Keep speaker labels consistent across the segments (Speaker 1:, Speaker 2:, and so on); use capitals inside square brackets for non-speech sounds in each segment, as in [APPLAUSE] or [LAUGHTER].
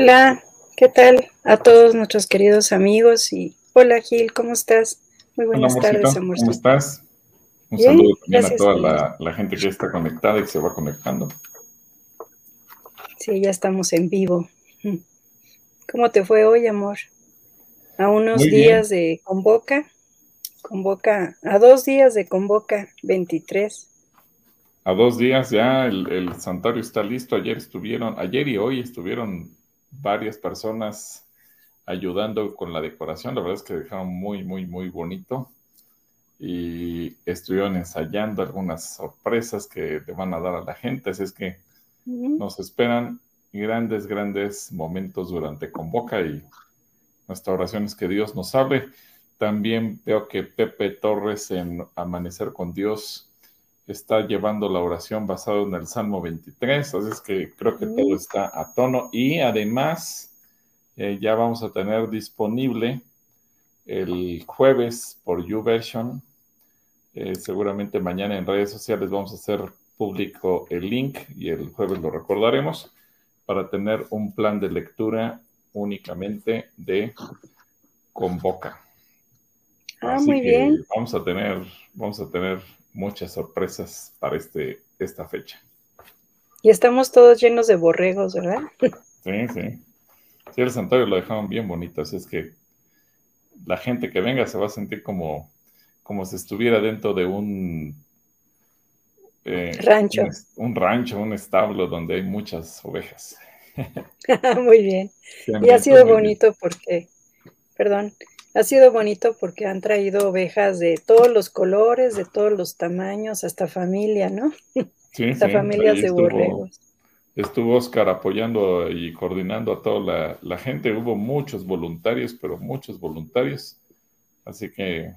Speaker 1: Hola, ¿qué tal a todos nuestros queridos amigos? Y hola Gil, ¿cómo estás? Muy buenas tardes,
Speaker 2: amor. ¿Cómo estás? Un saludo también a toda la, la, gente que está conectada y se va conectando.
Speaker 1: Sí, ya estamos en vivo. ¿Cómo te fue hoy, amor? A unos días de Convoca, Convoca, a dos días de Convoca 23.
Speaker 2: A dos días ya el, el santuario está listo. Ayer estuvieron, ayer y hoy estuvieron varias personas ayudando con la decoración. La verdad es que dejaron muy, muy, muy bonito. Y estuvieron ensayando algunas sorpresas que le van a dar a la gente. Así es que nos esperan grandes, grandes momentos durante Convoca y nuestra oración es que Dios nos hable. También veo que Pepe Torres en Amanecer con Dios está llevando la oración basada en el Salmo 23, así es que creo que todo está a tono y además eh, ya vamos a tener disponible el jueves por YouVersion, eh, seguramente mañana en redes sociales vamos a hacer público el link y el jueves lo recordaremos para tener un plan de lectura únicamente de Convoca.
Speaker 1: Ah, muy bien.
Speaker 2: Vamos a tener, vamos a tener muchas sorpresas para este, esta fecha.
Speaker 1: Y estamos todos llenos de borregos, ¿verdad?
Speaker 2: Sí, sí. Sí, el santuario lo dejaron bien bonito, así es que la gente que venga se va a sentir como, como si estuviera dentro de un
Speaker 1: eh, rancho.
Speaker 2: Un, rancho, un establo donde hay muchas ovejas. [LAUGHS]
Speaker 1: muy bien. y ha sido bonito porque, perdón, ha sido bonito porque han traído ovejas de todos los colores, de todos los tamaños, hasta familia, ¿no? [LAUGHS]
Speaker 2: Sí,
Speaker 1: hasta familias de borregos.
Speaker 2: Estuvo Oscar apoyando y coordinando a toda la, gente. Hubo muchos voluntarios, pero muchos voluntarios. Así que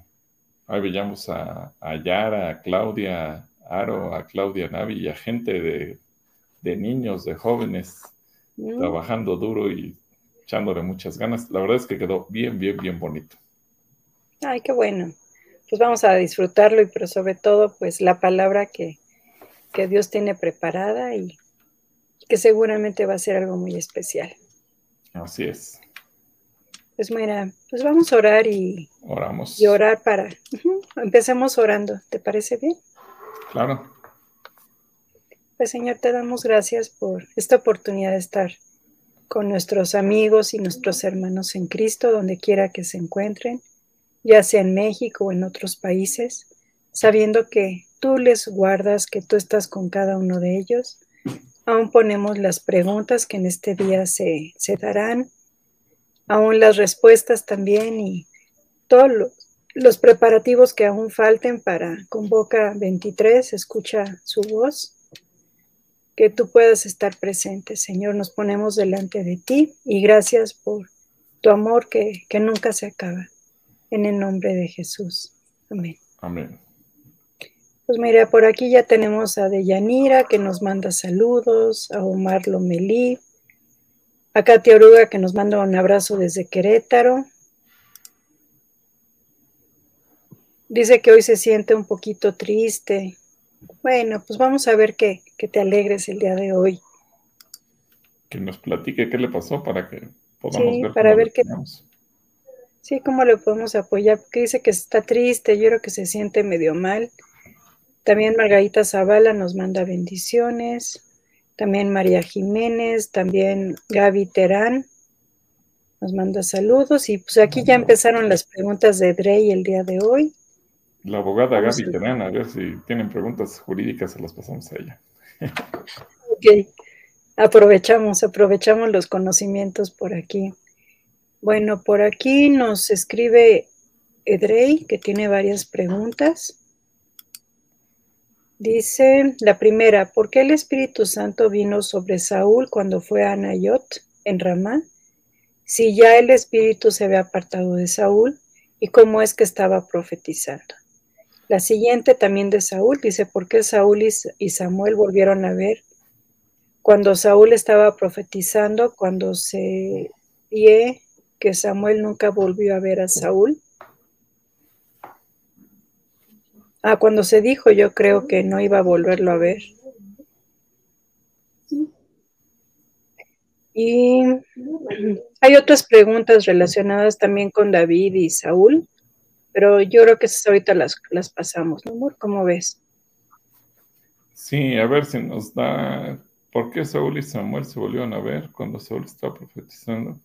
Speaker 2: ahí veíamos a, a Yara, a Claudia, Aro, a Claudia Navi y a gente de, niños, de jóvenes, mm. trabajando duro y echándole muchas ganas. La verdad es que quedó bien, bien, bien bonito.
Speaker 1: Ay, qué bueno. Pues vamos a disfrutarlo y pero sobre todo pues la palabra que, que Dios tiene preparada y que seguramente va a ser algo muy especial.
Speaker 2: Así es.
Speaker 1: Pues mira, pues vamos a orar y,
Speaker 2: Oramos.
Speaker 1: y orar para... Empecemos orando, ¿te parece bien?
Speaker 2: Claro.
Speaker 1: Pues Señor, te damos gracias por esta oportunidad de estar con nuestros amigos y nuestros hermanos en Cristo, donde quiera que se encuentren, ya sea en México o en otros países, sabiendo que tú les guardas, que tú estás con cada uno de ellos. Aún ponemos las preguntas que en este día se, se darán, aún las respuestas también y todo lo, los preparativos que aún falten para Convoca 23, escucha su voz, que tú puedas estar presente, Señor. Nos ponemos delante de ti y gracias por tu amor que, que nunca se acaba. En el nombre de Jesús. Amén.
Speaker 2: Amén.
Speaker 1: Pues mira, por aquí ya tenemos a Deyanira que nos manda saludos, a Omar Lomelí, a Katia Oruga que nos manda un abrazo desde Querétaro, Dice que hoy se siente un poquito triste. Bueno, pues vamos a ver que, te alegres el día de hoy.
Speaker 2: Que nos platique qué le pasó para que podamos
Speaker 1: sí,
Speaker 2: ver
Speaker 1: para ver qué. Sí, cómo le podemos apoyar. Porque dice que está triste, yo creo que se siente medio mal. También Margarita Zavala nos manda bendiciones. También María Jiménez, también Gaby Terán nos manda saludos. Y pues aquí ya empezaron las preguntas de Drey el día de hoy.
Speaker 2: La abogada Gaby Terán, a ver si tienen preguntas jurídicas, se las pasamos a ella.
Speaker 1: ok, aprovechamos, aprovechamos los conocimientos por aquí. Bueno, por aquí nos escribe Edrey, que tiene varias preguntas. Dice la primera, ¿por qué el Espíritu Santo vino sobre Saúl cuando fue a Anayot en Ramá? Si ya el Espíritu se había apartado de Saúl, ¿y cómo es que estaba profetizando? La siguiente también de Saúl dice, ¿por qué Saúl y Samuel volvieron a ver? Cuando Saúl estaba profetizando, cuando se vio que Samuel nunca volvió a ver a Saúl. Ah, cuando se dijo, yo creo que no iba a volverlo a ver. Y hay otras preguntas relacionadas también con David y Saúl, pero yo creo que ahorita las, las pasamos, ¿no, amor? ¿Cómo ves?
Speaker 2: Sí, a ver si nos da. ¿Por qué Saúl y Samuel se volvieron a ver cuando Saúl estaba profetizando?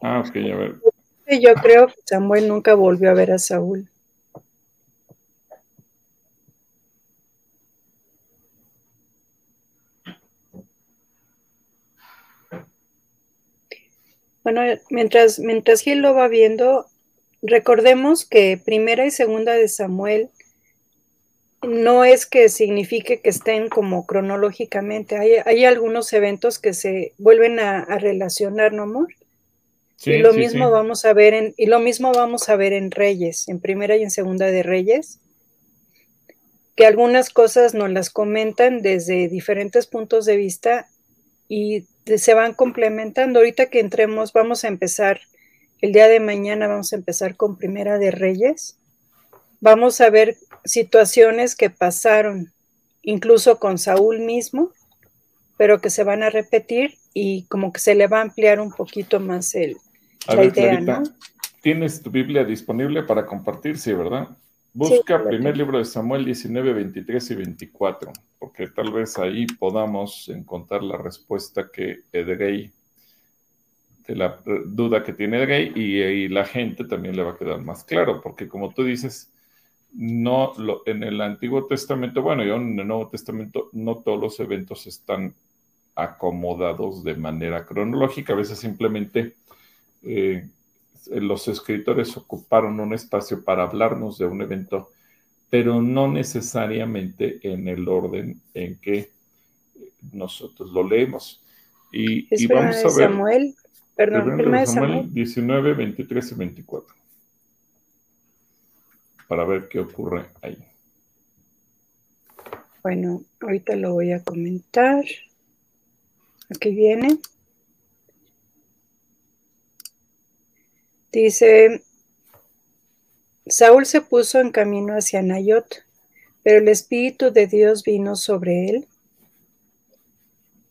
Speaker 2: Ah, ok, a ver.
Speaker 1: Yo creo que Samuel nunca volvió a ver a Saúl. Bueno, mientras, mientras Gil lo va viendo, recordemos que primera y segunda de Samuel no es que signifique que estén como cronológicamente. Hay, algunos eventos que se vuelven a, relacionar, ¿no, amor? y lo mismo vamos a ver en, y lo mismo vamos a ver en Reyes, en primera y en segunda de Reyes, que algunas cosas nos las comentan desde diferentes puntos de vista y se van complementando. Ahorita que entremos, vamos a empezar, el día de mañana vamos a empezar con Primera de Reyes. Vamos a ver situaciones que pasaron, incluso con Saúl mismo, pero que se van a repetir y como que se le va a ampliar un poquito más el, la idea, ¿no?
Speaker 2: ¿Tienes tu Biblia disponible para compartir? Sí, ¿verdad? Busca primer libro de Samuel 19, 23 y 24, porque tal vez ahí podamos encontrar la respuesta que Edrey, de la duda que tiene Edrey, y, la gente también le va a quedar más claro, porque como tú dices, no lo, en el Antiguo Testamento, bueno, y en el Nuevo Testamento, no todos los eventos están acomodados de manera cronológica, a veces simplemente eh, los escritores ocuparon un espacio para hablarnos de un evento, pero no necesariamente en el orden en que nosotros lo leemos. Y, vamos a ver.
Speaker 1: Samuel, perdón,
Speaker 2: de Samuel, 19, 23 y 24. Para ver qué ocurre ahí.
Speaker 1: Bueno, ahorita lo voy a comentar. Aquí viene. Dice, Saúl se puso en camino hacia Nayot, pero el Espíritu de Dios vino sobre él.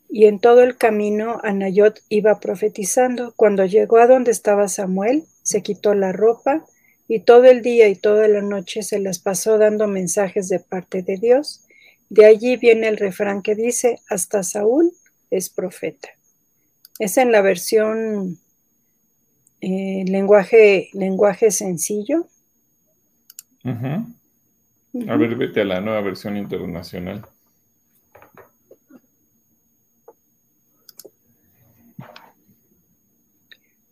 Speaker 1: Y en todo el camino Anayot iba profetizando. Cuando llegó a donde estaba Samuel, se quitó la ropa y todo el día y toda la noche se les pasó dando mensajes de parte de Dios. De allí viene el refrán que dice, hasta Saúl es profeta. Es en la versión eh, lenguaje, lenguaje sencillo.
Speaker 2: A ver, vete a la nueva versión internacional.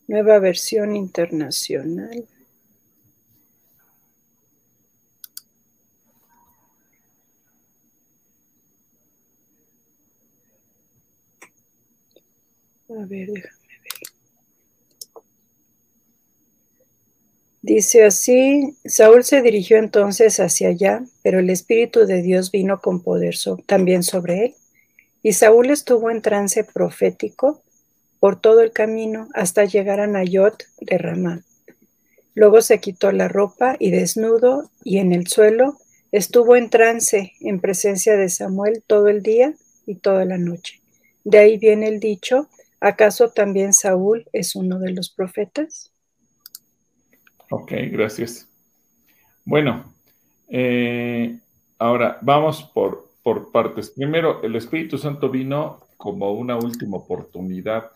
Speaker 1: Nueva versión internacional. A ver, déjame. Dice así, Saúl se dirigió entonces hacia allá, pero el Espíritu de Dios vino con poder también sobre él. Y Saúl estuvo en trance profético por todo el camino hasta llegar a Nayot de Ramá. Luego se quitó la ropa y desnudo y en el suelo estuvo en trance en presencia de Samuel todo el día y toda la noche. De ahí viene el dicho, ¿acaso también Saúl es uno de los profetas?
Speaker 2: Ok, gracias. Bueno, eh, ahora vamos por, por partes. Primero, el Espíritu Santo vino como una última oportunidad.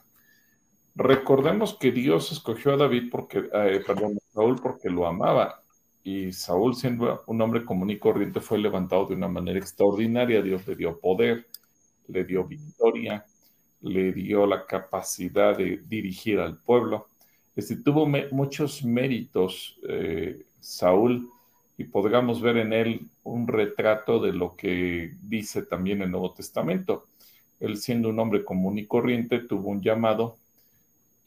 Speaker 2: Recordemos que Dios escogió a David porque, eh, perdón, a Saúl porque lo amaba. Y Saúl, siendo un hombre común y corriente, fue levantado de una manera extraordinaria. Dios le dio poder, le dio victoria, le dio la capacidad de dirigir al pueblo. Este, tuvo muchos méritos eh, Saúl y podríamos ver en él un retrato de lo que dice también el Nuevo Testamento. Él siendo un hombre común y corriente tuvo un llamado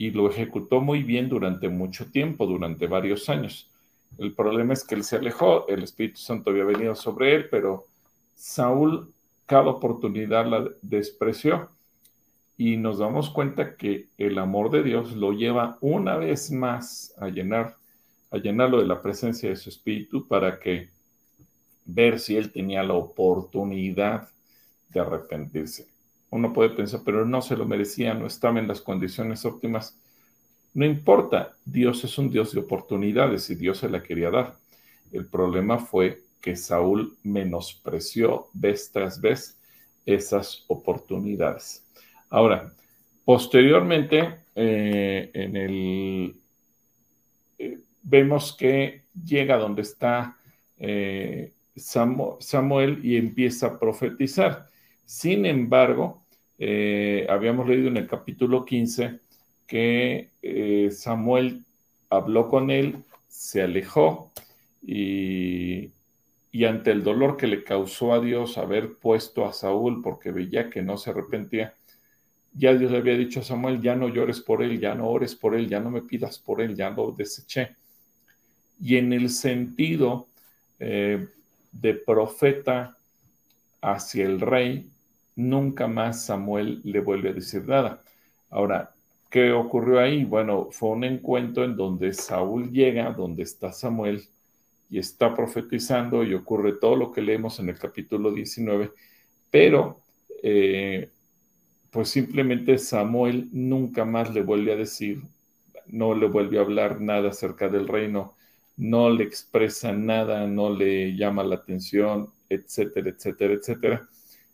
Speaker 2: y lo ejecutó muy bien durante mucho tiempo, durante varios años. El problema es que él se alejó, el Espíritu Santo había venido sobre él, pero Saúl cada oportunidad la despreció y nos damos cuenta que el amor de Dios lo lleva una vez más a llenar, a llenarlo de la presencia de su espíritu para que ver si él tenía la oportunidad de arrepentirse. Uno puede pensar, pero no se lo merecía, no estaba en las condiciones óptimas. No importa, Dios es un Dios de oportunidades y Dios se la quería dar. El problema fue que Saúl menospreció vez tras vez esas oportunidades. Ahora, posteriormente, eh, en el, eh, vemos que llega donde está eh, Samuel y empieza a profetizar. Sin embargo, habíamos leído en el capítulo 15 que Samuel habló con él, se alejó y, y ante el dolor que le causó a Dios haber puesto a Saúl porque veía que no se arrepentía, ya Dios le había dicho a Samuel, ya no llores por él, ya no ores por él, ya no me pidas por él, ya lo deseché. Y en el sentido eh, de profeta hacia el rey, nunca más Samuel le vuelve a decir nada. Ahora, ¿qué ocurrió ahí? Bueno, fue un encuentro en donde Saúl llega, donde está Samuel, y está profetizando y ocurre todo lo que leemos en el capítulo 19, pero eh, pues simplemente Samuel nunca más le vuelve a decir, no le vuelve a hablar nada acerca del reino, no le expresa nada, no le llama la atención, etcétera, etcétera, etcétera.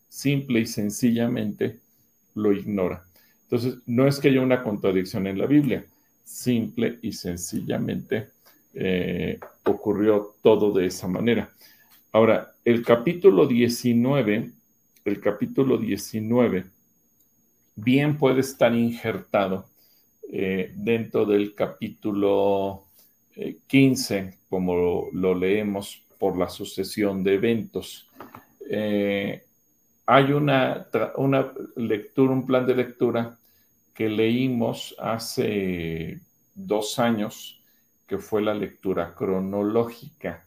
Speaker 2: Simple y sencillamente lo ignora. Entonces, no es que haya una contradicción en la Biblia, simple y sencillamente eh, ocurrió todo de esa manera. Ahora, el capítulo 19, el capítulo 19, bien puede estar injertado eh, dentro del capítulo 15, eh, como lo, leemos por la sucesión de eventos. Hay una, una lectura, un plan de lectura que leímos hace dos años que fue la lectura cronológica.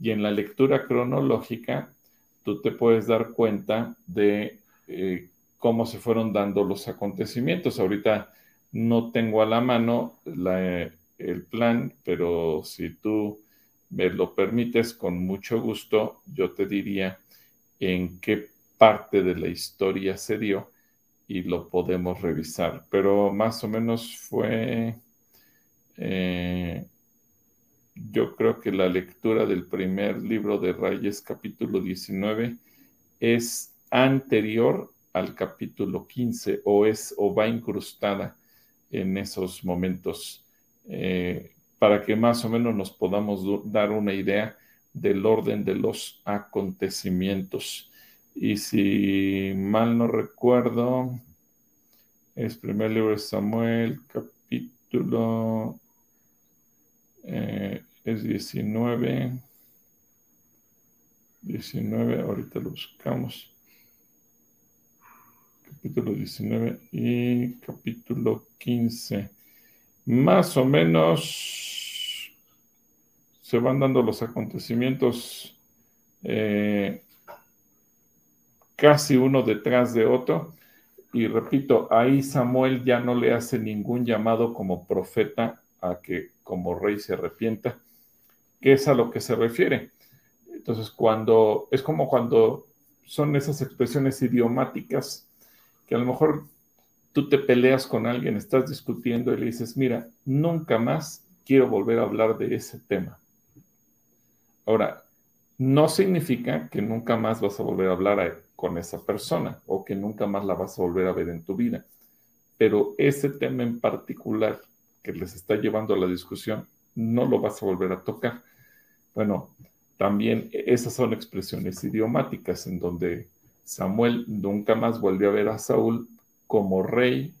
Speaker 2: Y en la lectura cronológica, tú te puedes dar cuenta de eh, cómo se fueron dando los acontecimientos. Ahorita no tengo a la mano el plan, pero si tú me lo permites, con mucho gusto, yo te diría en qué parte de la historia se dio y lo podemos revisar. Pero más o menos fue eh, yo creo que la lectura del primer libro de Reyes, capítulo 19, es anterior al capítulo 15 o, es, o va incrustada en esos momentos eh, para que más o menos nos podamos dar una idea del orden de los acontecimientos. Y si mal no recuerdo, es primer libro de Samuel, capítulo eh, es 19. 19, ahorita lo buscamos. Capítulo 19 y capítulo 15. Más o menos se van dando los acontecimientos eh, casi uno detrás de otro. Y repito, ahí Samuel ya no le hace ningún llamado como profeta a que como rey se arrepienta, que es a lo que se refiere. Entonces, cuando es como cuando son esas expresiones idiomáticas que a lo mejor tú te peleas con alguien, estás discutiendo y le dices, mira, nunca más quiero volver a hablar de ese tema. Ahora, no significa que nunca más vas a volver a hablar con esa persona o que nunca más la vas a volver a ver en tu vida, pero ese tema en particular que les está llevando a la discusión, no lo vas a volver a tocar. Bueno, también esas son expresiones idiomáticas en donde Samuel nunca más volvió a ver a Saúl como rey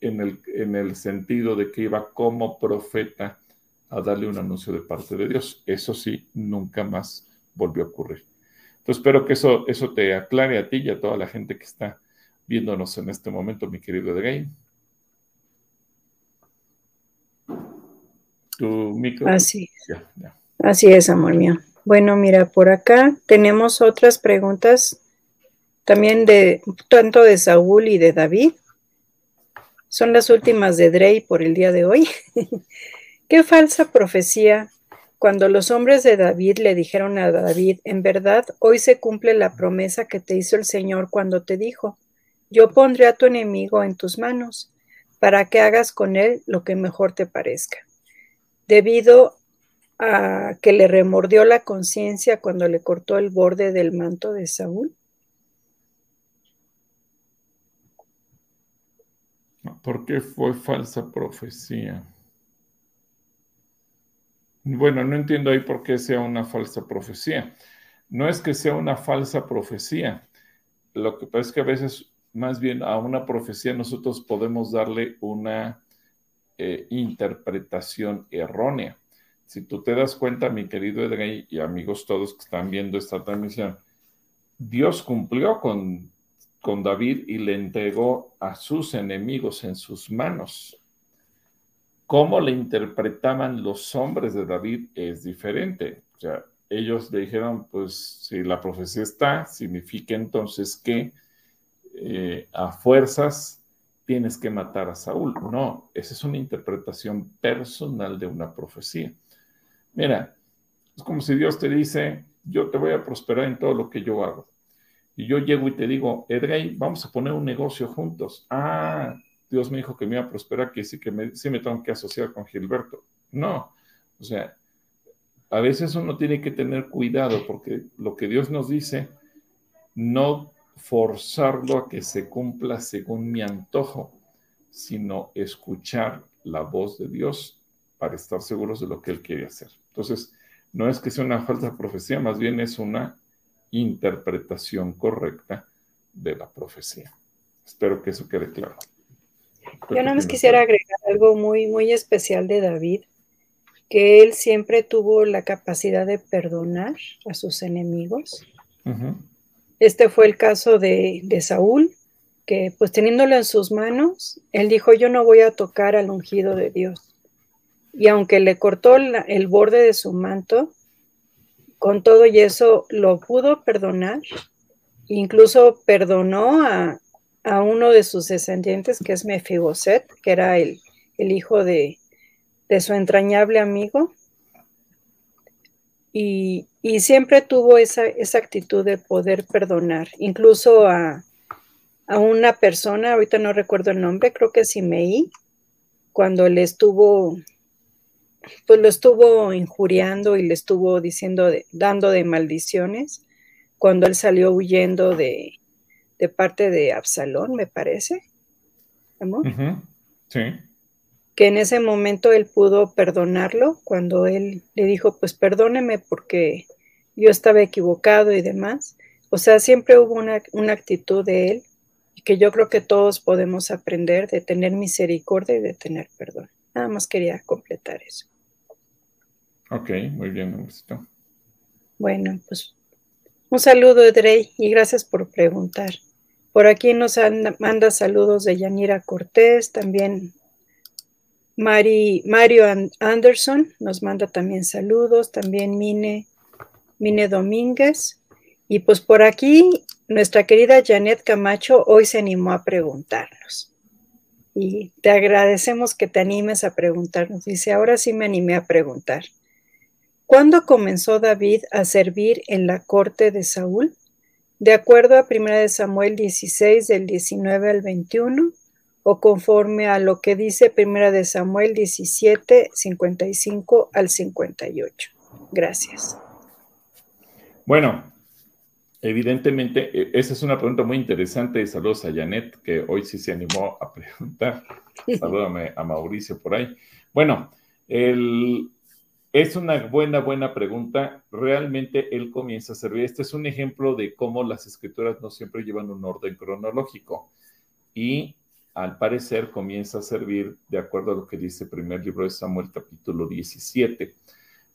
Speaker 2: en el, en el sentido de que iba como profeta a darle un anuncio de parte de Dios. Eso sí, nunca más volvió a ocurrir. Entonces espero que eso, eso te aclare a ti y a toda la gente que está viéndonos en este momento, mi querido De
Speaker 1: Así. Así es, amor mío. Bueno, mira, por acá tenemos otras preguntas también de tanto de Saúl y de David. Son las últimas de Drey por el día de hoy. [LAUGHS] ¿Qué falsa profecía cuando los hombres de David le dijeron a David, en verdad, hoy se cumple la promesa que te hizo el Señor cuando te dijo, yo pondré a tu enemigo en tus manos, para que hagas con él lo que mejor te parezca. Debido a que le remordió la conciencia cuando le cortó el borde del manto de Saúl.
Speaker 2: ¿Por qué fue falsa profecía? Bueno, no entiendo ahí por qué sea una falsa profecía. No es que sea una falsa profecía. Lo que pasa es que a veces, más bien a una profecía nosotros podemos darle una eh, interpretación errónea. Si tú te das cuenta, mi querido Edrey y amigos todos que están viendo esta transmisión, Dios cumplió con, con David y le entregó a sus enemigos en sus manos cómo le interpretaban los hombres de David es diferente. O sea, ellos le dijeron, pues si la profecía está, significa entonces que eh, a fuerzas tienes que matar a Saúl. No, esa es una interpretación personal de una profecía. Mira, es como si Dios te dice, yo te voy a prosperar en todo lo que yo hago. Y yo llego y te digo, Edrey, vamos a poner un negocio juntos. Ah, Dios me dijo que me iba a prosperar, que sí que me, sí me tengo que asociar con Gilberto. No, o sea, a veces uno tiene que tener cuidado porque lo que Dios nos dice, no forzarlo a que se cumpla según mi antojo, sino escuchar la voz de Dios para estar seguros de lo que Él quiere hacer. Entonces, no es que sea una falsa profecía, más bien es una interpretación correcta de la profecía. Espero que eso quede claro.
Speaker 1: Yo nada más quisiera agregar algo muy, muy especial de David, que él siempre tuvo la capacidad de perdonar a sus enemigos. Este fue el caso de, Saúl, que pues teniéndolo en sus manos, él dijo, yo no voy a tocar al ungido de Dios. Y aunque le cortó el borde de su manto, con todo y eso lo pudo perdonar, incluso perdonó a, a uno de sus descendientes, que es Mefiboset, que era el, hijo de, su entrañable amigo. Y, siempre tuvo esa, esa, actitud de poder perdonar, incluso a, una persona, ahorita no recuerdo el nombre, creo que es Simei, cuando le estuvo, pues lo estuvo injuriando y le estuvo diciendo, dando de maldiciones, cuando él salió huyendo de, de parte de Absalón, me parece. ¿Amor?
Speaker 2: Sí.
Speaker 1: Que en ese momento él pudo perdonarlo cuando él le dijo, pues perdóneme porque yo estaba equivocado y demás. O sea, siempre hubo una, una actitud de él y que yo creo que todos podemos aprender de tener misericordia y de tener perdón. Nada más quería completar eso.
Speaker 2: Ok, muy bien, me gustó.
Speaker 1: Bueno, pues un saludo, Edrey, y gracias por preguntar. Por aquí nos manda saludos de Yanira Cortés, también Mario Anderson nos manda también saludos, también Mine, Mine Domínguez. Y pues por aquí nuestra querida Janet Camacho hoy se animó a preguntarnos. Y te agradecemos que te animes a preguntarnos. Dice, ahora sí me animé a preguntar. ¿Cuándo comenzó David a servir en la corte de Saúl? De acuerdo a 1 Samuel 16 del 19 al 21 o conforme a lo que dice 1 Samuel 17, 55 al 58. Gracias.
Speaker 2: Bueno, evidentemente, e, esa es una pregunta muy interesante. Saludos a Janet, que hoy sí se animó a preguntar. [LAUGHS] Salúdame a Mauricio por ahí. Bueno, el, es una buena, buena pregunta. Realmente él comienza a servir. Este es un ejemplo de cómo las escrituras no siempre llevan un orden cronológico. Y al parecer comienza a servir de acuerdo a lo que dice el primer libro de Samuel, capítulo 17.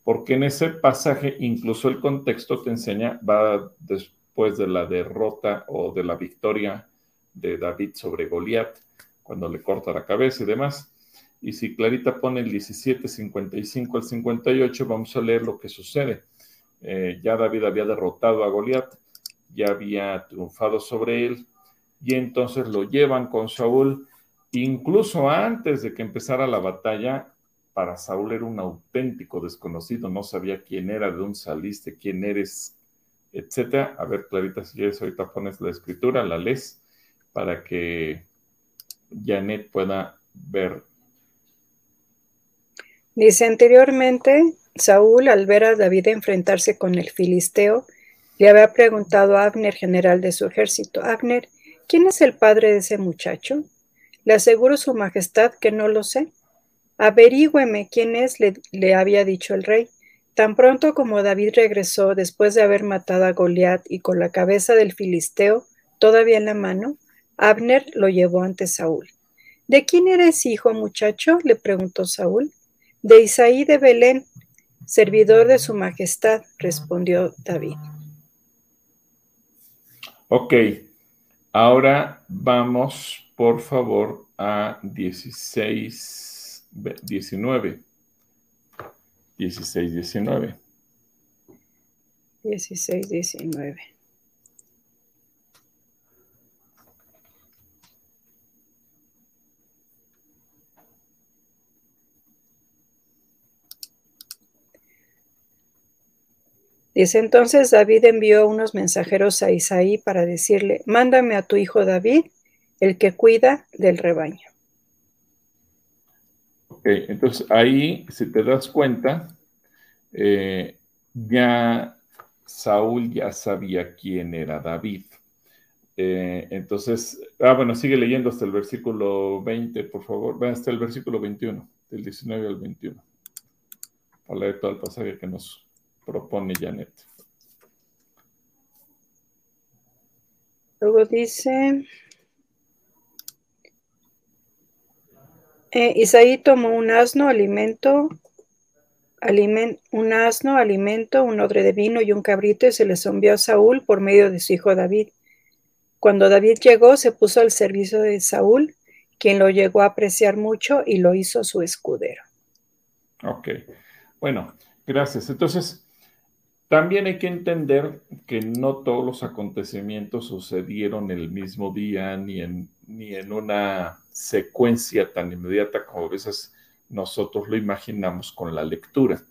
Speaker 2: Porque en ese pasaje, incluso el contexto te enseña, va después de la derrota o de la victoria de David sobre Goliat, cuando le corta la cabeza y demás y si Clarita pone el 17, 55 al 58, vamos a leer lo que sucede. Eh, ya David había derrotado a Goliat, ya había triunfado sobre él, y entonces lo llevan con Saúl. Incluso antes de que empezara la batalla, para Saúl era un auténtico desconocido, no sabía quién era, de dónde saliste, quién eres, etcétera. A ver, Clarita, si quieres, ahorita pones la escritura, la lees, para que Janet pueda ver.
Speaker 1: Dice anteriormente, Saúl, al ver a David enfrentarse con el filisteo, le había preguntado a Abner, general de su ejército, Abner, ¿quién es el padre de ese muchacho? Le aseguro su majestad que no lo sé. Averígüeme quién es, le, le, había dicho el rey. Tan pronto como David regresó después de haber matado a Goliat y con la cabeza del filisteo todavía en la mano, Abner lo llevó ante Saúl. ¿De quién eres hijo, muchacho? le preguntó Saúl. De Isaí de Belén, servidor de su majestad, respondió David.
Speaker 2: Ok, ahora vamos, por favor, a 16, 19. 16, 19.
Speaker 1: 16, 19. Dice entonces David envió unos mensajeros a Isaí para decirle, mándame a tu hijo David, el que cuida del rebaño.
Speaker 2: Ok, entonces ahí, si te das cuenta, eh, ya Saúl ya sabía quién era David. Eh, entonces, ah, bueno, sigue leyendo hasta el versículo 20, por favor. Va hasta el versículo 21, del 19 al 21. Para leer todo el pasaje que nos propone Janet.
Speaker 1: Luego dice, eh, Isaí tomó un asno, alimento, un asno, alimento, un odre de vino y un cabrito y se les envió a Saúl por medio de su hijo David. Cuando David llegó, se puso al servicio de Saúl, quien lo llegó a apreciar mucho y lo hizo su escudero.
Speaker 2: Ok, bueno, gracias. Entonces, también hay que entender que no todos los acontecimientos sucedieron el mismo día ni en, ni en una secuencia tan inmediata como a veces nosotros lo imaginamos con la lectura.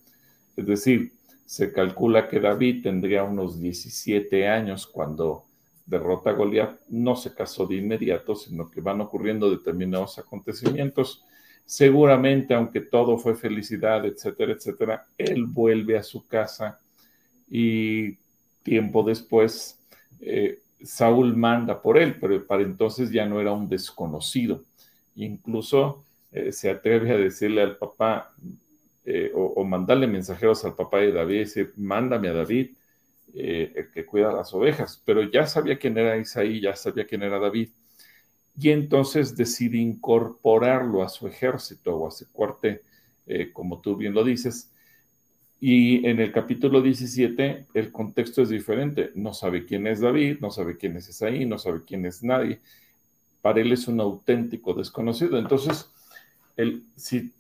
Speaker 2: Es decir, se calcula que David tendría unos 17 años cuando derrota a Goliat. No se casó de inmediato, sino que van ocurriendo determinados acontecimientos. Seguramente, aunque todo fue felicidad, etcétera, etcétera, él vuelve a su casa y tiempo después eh, Saúl manda por él, pero para entonces ya no era un desconocido. Incluso eh, se atreve a decirle al papá eh, o, mandarle mensajeros al papá de David, decir, mándame a David, el que cuida las ovejas, pero ya sabía quién era Isaí, ya sabía quién era David. Y entonces decide incorporarlo a su ejército o a su cuartel, como tú bien lo dices, y en el capítulo 17 el contexto es diferente. No sabe quién es David, no sabe quién es Esaí, no sabe quién es nadie. Para él es un auténtico desconocido. Entonces, el, si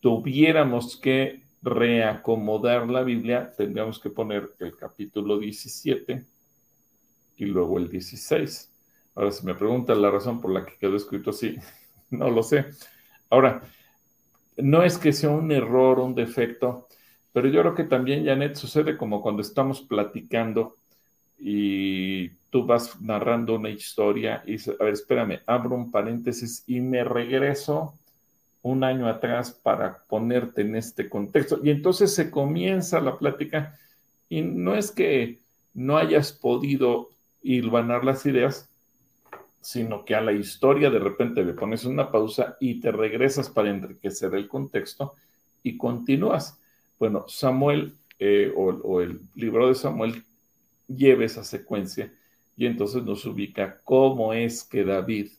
Speaker 2: tuviéramos que reacomodar la Biblia, tendríamos que poner el capítulo 17 y luego el 16. Ahora, si me preguntan la razón por la que quedó escrito así, [LAUGHS] no lo sé. Ahora, no es que sea un error, un defecto, pero yo creo que también, Janet, sucede como cuando estamos platicando y tú vas narrando una historia y dices, a ver, espérame, abro un paréntesis y me regreso un año atrás para ponerte en este contexto. Y entonces se comienza la plática y no es que no hayas podido hilvanar las ideas, sino que a la historia de repente le pones una pausa y te regresas para enriquecer el contexto y continúas. Bueno, Samuel eh, o, el libro de Samuel lleva esa secuencia y entonces nos ubica cómo es que David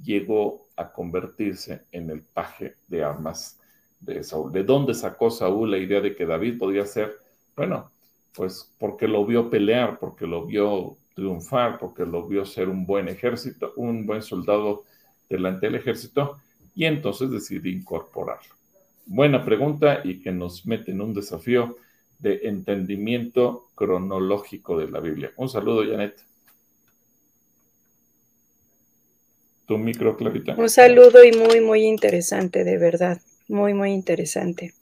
Speaker 2: llegó a convertirse en el paje de armas de Saúl. ¿De dónde sacó Saúl la idea de que David podía ser? Bueno, pues porque lo vio pelear, porque lo vio triunfar, porque lo vio ser un buen ejército, un buen soldado delante del ejército, y entonces decidió incorporarlo. Buena pregunta y que nos mete en un desafío de entendimiento cronológico de la Biblia. Un saludo, Janet. Tu micro, Clarita.
Speaker 1: Un saludo y muy, muy interesante, de verdad. Muy, muy interesante.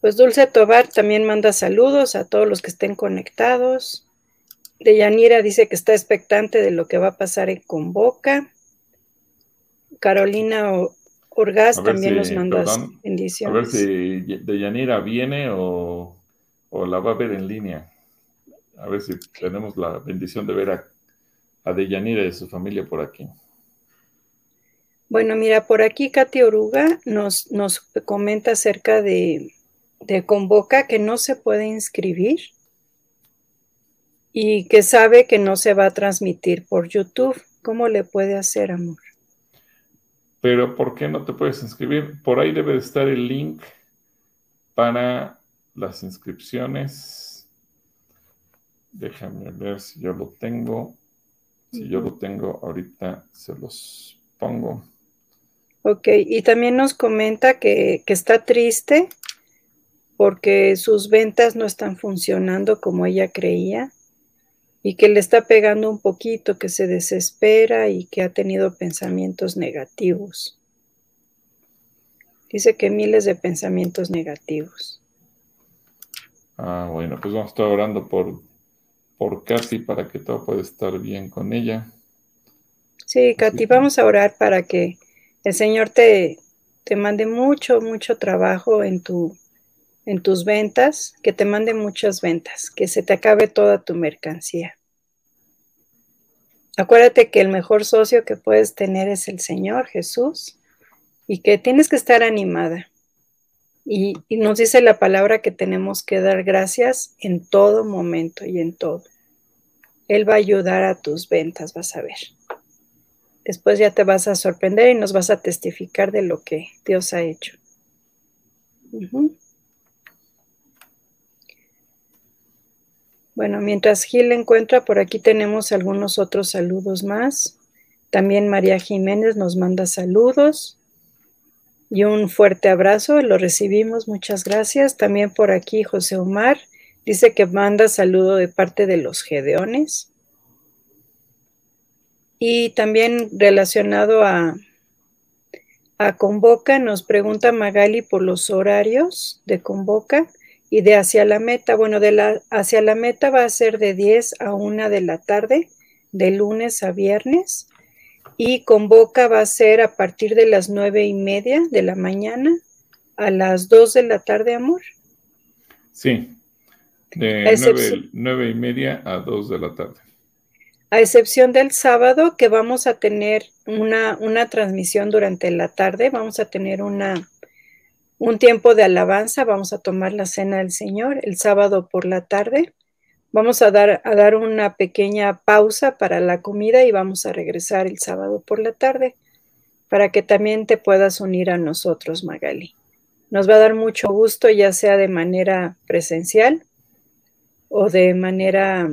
Speaker 1: Pues Dulce Tobar también manda saludos a todos los que estén conectados. De Yanira dice que está expectante de lo que va a pasar en Convoca. Carolina Orgaz también nos manda bendiciones.
Speaker 2: A ver si de Yanira viene o, la va a ver en línea. A ver si tenemos la bendición de ver a, a Deyanira y su familia por aquí.
Speaker 1: Bueno, mira, por aquí Katy Oruga nos, nos comenta acerca de, de Convoca que no se puede inscribir y que sabe que no se va a transmitir por YouTube. ¿Cómo le puede hacer, amor?
Speaker 2: Pero ¿por qué no te puedes inscribir? Por ahí debe estar el link para las inscripciones. Déjame ver si yo lo tengo. Si yo lo tengo, ahorita se los pongo.
Speaker 1: Ok, y también nos comenta que, está triste porque sus ventas no están funcionando como ella creía y que le está pegando un poquito, que se desespera y que ha tenido pensamientos negativos. Dice que miles de pensamientos negativos.
Speaker 2: Ah, bueno, pues vamos a estar orando por, por Katy para que todo pueda estar bien con ella.
Speaker 1: Sí, Katy, vamos a orar para que el Señor te, te mande mucho, mucho trabajo en, tu, en tus ventas, que te mande muchas ventas, que se te acabe toda tu mercancía. Acuérdate que el mejor socio que puedes tener es el Señor Jesús y que tienes que estar animada. Y, nos dice la palabra que tenemos que dar gracias en todo momento y en todo. Él va a ayudar a tus ventas, vas a ver. Después ya te vas a sorprender y nos vas a testificar de lo que Dios ha hecho. Bueno, mientras Gil encuentra, por aquí tenemos algunos otros saludos más. También María Jiménez nos manda saludos y un fuerte abrazo. Lo recibimos, muchas gracias. También por aquí José Omar dice que manda saludo de parte de los Gedeones. Y también relacionado a, a Convoca, nos pregunta Magali por los horarios de Convoca y de hacia la meta. Bueno, de la hacia la meta va a ser de 10 a 1 de la tarde, de lunes a viernes. Y Convoca va a ser a partir de las nueve y media de la mañana a las 2 de la tarde, amor.
Speaker 2: Sí, de nueve y media a 2 de la tarde
Speaker 1: a excepción del sábado que vamos a tener una, una transmisión durante la tarde, vamos a tener una, un tiempo de alabanza, vamos a tomar la cena del Señor el sábado por la tarde. Vamos a dar, a dar una pequeña pausa para la comida y vamos a regresar el sábado por la tarde para que también te puedas unir a nosotros, Magali. Nos va a dar mucho gusto, ya sea de manera presencial o de manera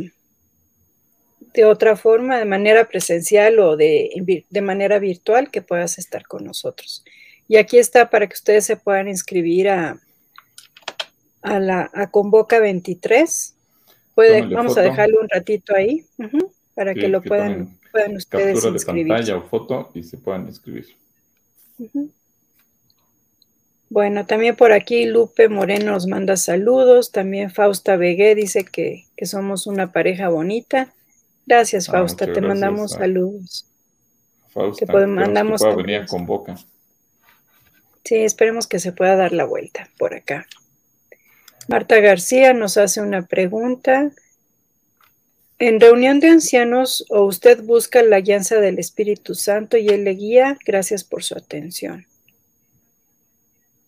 Speaker 1: de otra forma, de manera presencial o de, de manera virtual, que puedas estar con nosotros. Y aquí está para que ustedes se puedan inscribir a, a la a Convoca 23. vamos a dejarlo un ratito ahí para que lo puedan, puedan ustedes
Speaker 2: captura de pantalla o foto y se puedan inscribir.
Speaker 1: Bueno, también por aquí Lupe Moreno nos manda saludos. También Fausta Vegué dice que, que somos una pareja bonita. Gracias, ah, Fausta. te mandamos saludos.
Speaker 2: Fausta, que mandamos que venir con boca.
Speaker 1: Sí, esperemos que se pueda dar la vuelta por acá. Marta García nos hace una pregunta. En reunión de ancianos o usted busca la guianza del Espíritu Santo y él le guía, gracias por su atención.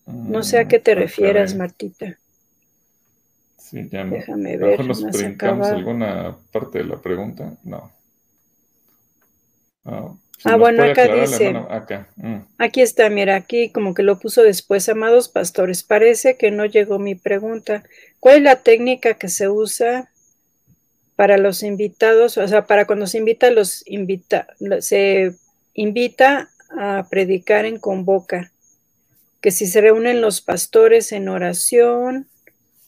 Speaker 1: No sé a qué te mm, refieras, Martita.
Speaker 2: Sí, ya no. Déjame ver. nos brincamos alguna parte de la pregunta. No.
Speaker 1: Ah, ah bueno, acá dice. Mm. Aquí está, mira, aquí como que lo puso después, amados pastores. Parece que no llegó mi pregunta. ¿Cuál es la técnica que se usa para los invitados? O sea, para cuando se invita los invita, se invita a predicar en convoca. Que si se reúnen los pastores en oración,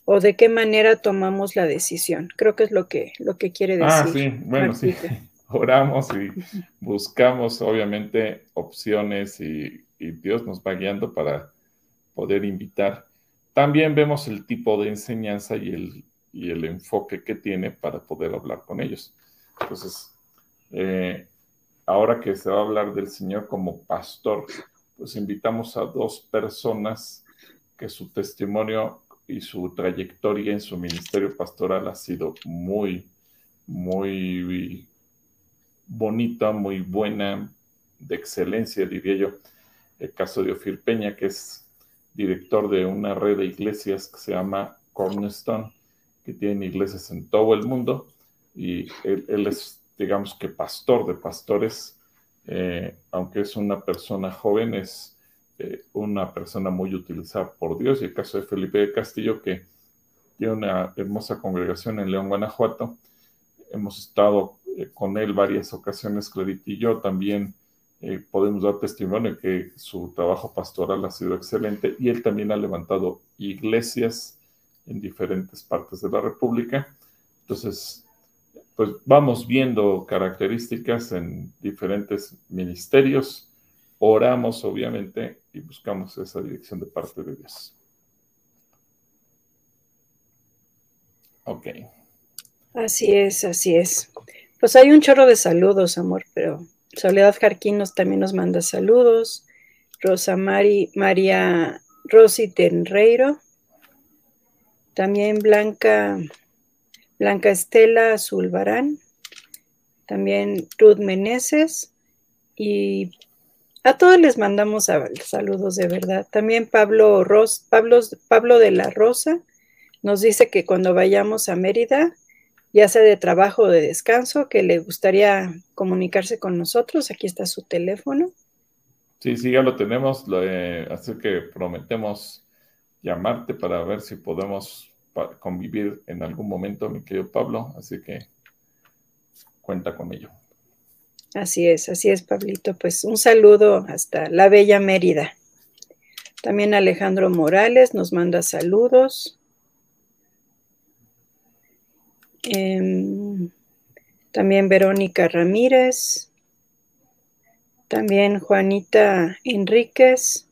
Speaker 1: o de qué manera tomamos la decisión. Creo que es lo que, lo que quiere ah,
Speaker 2: decir. Ah, sí, bueno, sí. Oramos y buscamos obviamente opciones y, Dios nos va guiando para poder invitar. También vemos el tipo de enseñanza y el, y el enfoque que tiene para poder hablar con ellos. Entonces, eh, ahora que se va a hablar del Señor como pastor, pues invitamos a dos personas que su testimonio y su trayectoria en su ministerio pastoral ha sido muy, muy bonita, muy buena, de excelencia, diría yo. El caso de Ofir Peña, que es director de una red de iglesias que se llama Cornerstone, que tiene iglesias en todo el mundo, y él, es, digamos que, pastor de pastores, eh, aunque es una persona joven, es eh, una persona muy utilizada por Dios, y el caso de Felipe de Castillo, que tiene una hermosa congregación en León, Guanajuato, hemos estado eh, con él varias ocasiones, Clarit y yo también eh, podemos dar testimonio que su trabajo pastoral ha sido excelente y él también ha levantado iglesias en diferentes partes de la República. Entonces, pues vamos viendo características en diferentes ministerios, oramos obviamente y buscamos esa dirección de parte de Dios. Ok.
Speaker 1: Así es, así es. Pues hay un chorro de saludos, amor, pero Soledad Jarquín también nos manda saludos. Rosa Mari, María Rosy Tenreiro. También Blanca, Blanca Estela Zulbarán. También Ruth Meneses. Y a todos les mandamos saludos de verdad. También Pablo, Ros, Pablo, Pablo de la Rosa nos dice que cuando vayamos a Mérida ya sea de trabajo o de descanso, que le gustaría comunicarse con nosotros. Aquí está su teléfono.
Speaker 2: Sí, sí, ya lo tenemos, así que prometemos llamarte para ver si podemos convivir en algún momento, mi querido Pablo, así que cuenta con ello.
Speaker 1: Así es, así es, Pablito. Pues un saludo hasta la bella Mérida. También Alejandro Morales nos manda saludos. Em, también Verónica Ramírez, también Juanita Enríquez.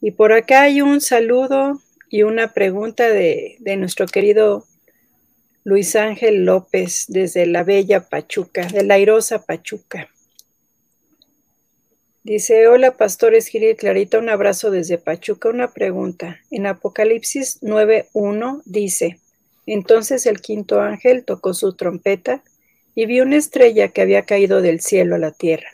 Speaker 1: Y por acá hay un saludo y una pregunta de, de nuestro querido Luis Ángel López desde la bella Pachuca, de la airosa Pachuca. Dice, hola pastores Gil y Clarita, un abrazo desde Pachuca. Una pregunta. En Apocalipsis 9.1 dice, entonces el quinto ángel tocó su trompeta y vio una estrella que había caído del cielo a la tierra.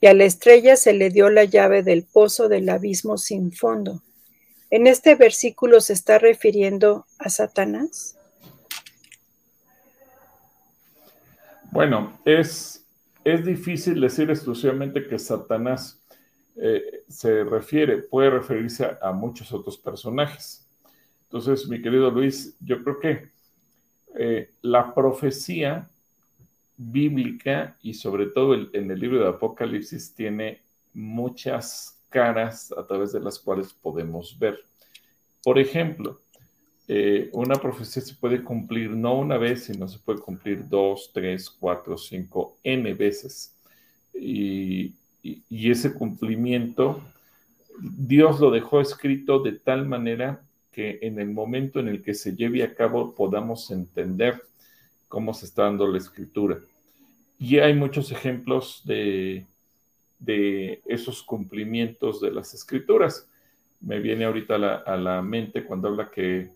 Speaker 1: Y a la estrella se le dio la llave del pozo del abismo sin fondo. En este versículo se está refiriendo a Satanás.
Speaker 2: Bueno, es, es difícil decir exclusivamente que Satanás eh, se refiere, puede referirse a muchos otros personajes. Entonces, mi querido Luis, yo creo que eh, la profecía bíblica y sobre todo en el libro de Apocalipsis tiene muchas caras a través de las cuales podemos ver. Por ejemplo, eh, una profecía se puede cumplir no una vez, sino se puede cumplir dos, tres, cuatro, cinco, n veces. y ese cumplimiento, Dios lo dejó escrito de tal manera que en el momento en el que se lleve a cabo podamos entender cómo se está dando la escritura. Y hay muchos ejemplos de, esos cumplimientos de las escrituras. Me viene ahorita a la, mente cuando habla que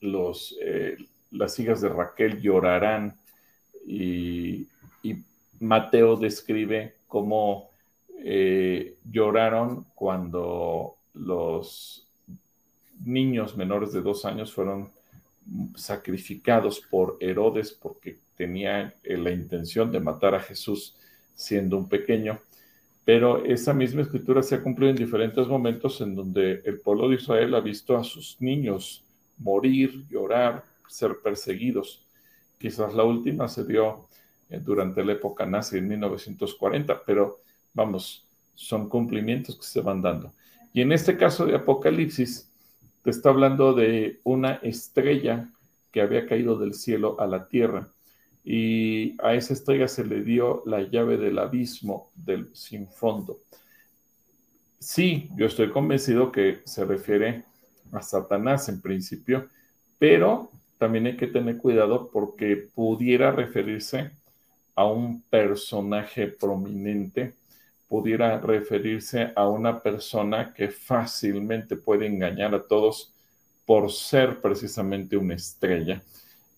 Speaker 2: los, eh, las hijas de Raquel llorarán y, Mateo describe cómo eh, lloraron cuando los niños menores de dos años fueron sacrificados por Herodes porque tenía eh, la intención de matar a Jesús siendo un pequeño. Pero esa misma escritura se ha cumplido en diferentes momentos en donde el pueblo de Israel ha visto a sus niños morir, llorar, ser perseguidos. Quizás la última se dio eh, durante la época nazi en 1940, pero vamos, son cumplimientos que se van dando. Y en este caso de Apocalipsis, te está hablando de una estrella que había caído del cielo a la tierra y a esa estrella se le dio la llave del abismo del sin fondo. sí, yo estoy convencido que se refiere a Satanás en principio, pero también hay que tener cuidado porque pudiera referirse a un personaje prominente, pudiera referirse a una persona que fácilmente puede engañar a todos por ser precisamente una estrella.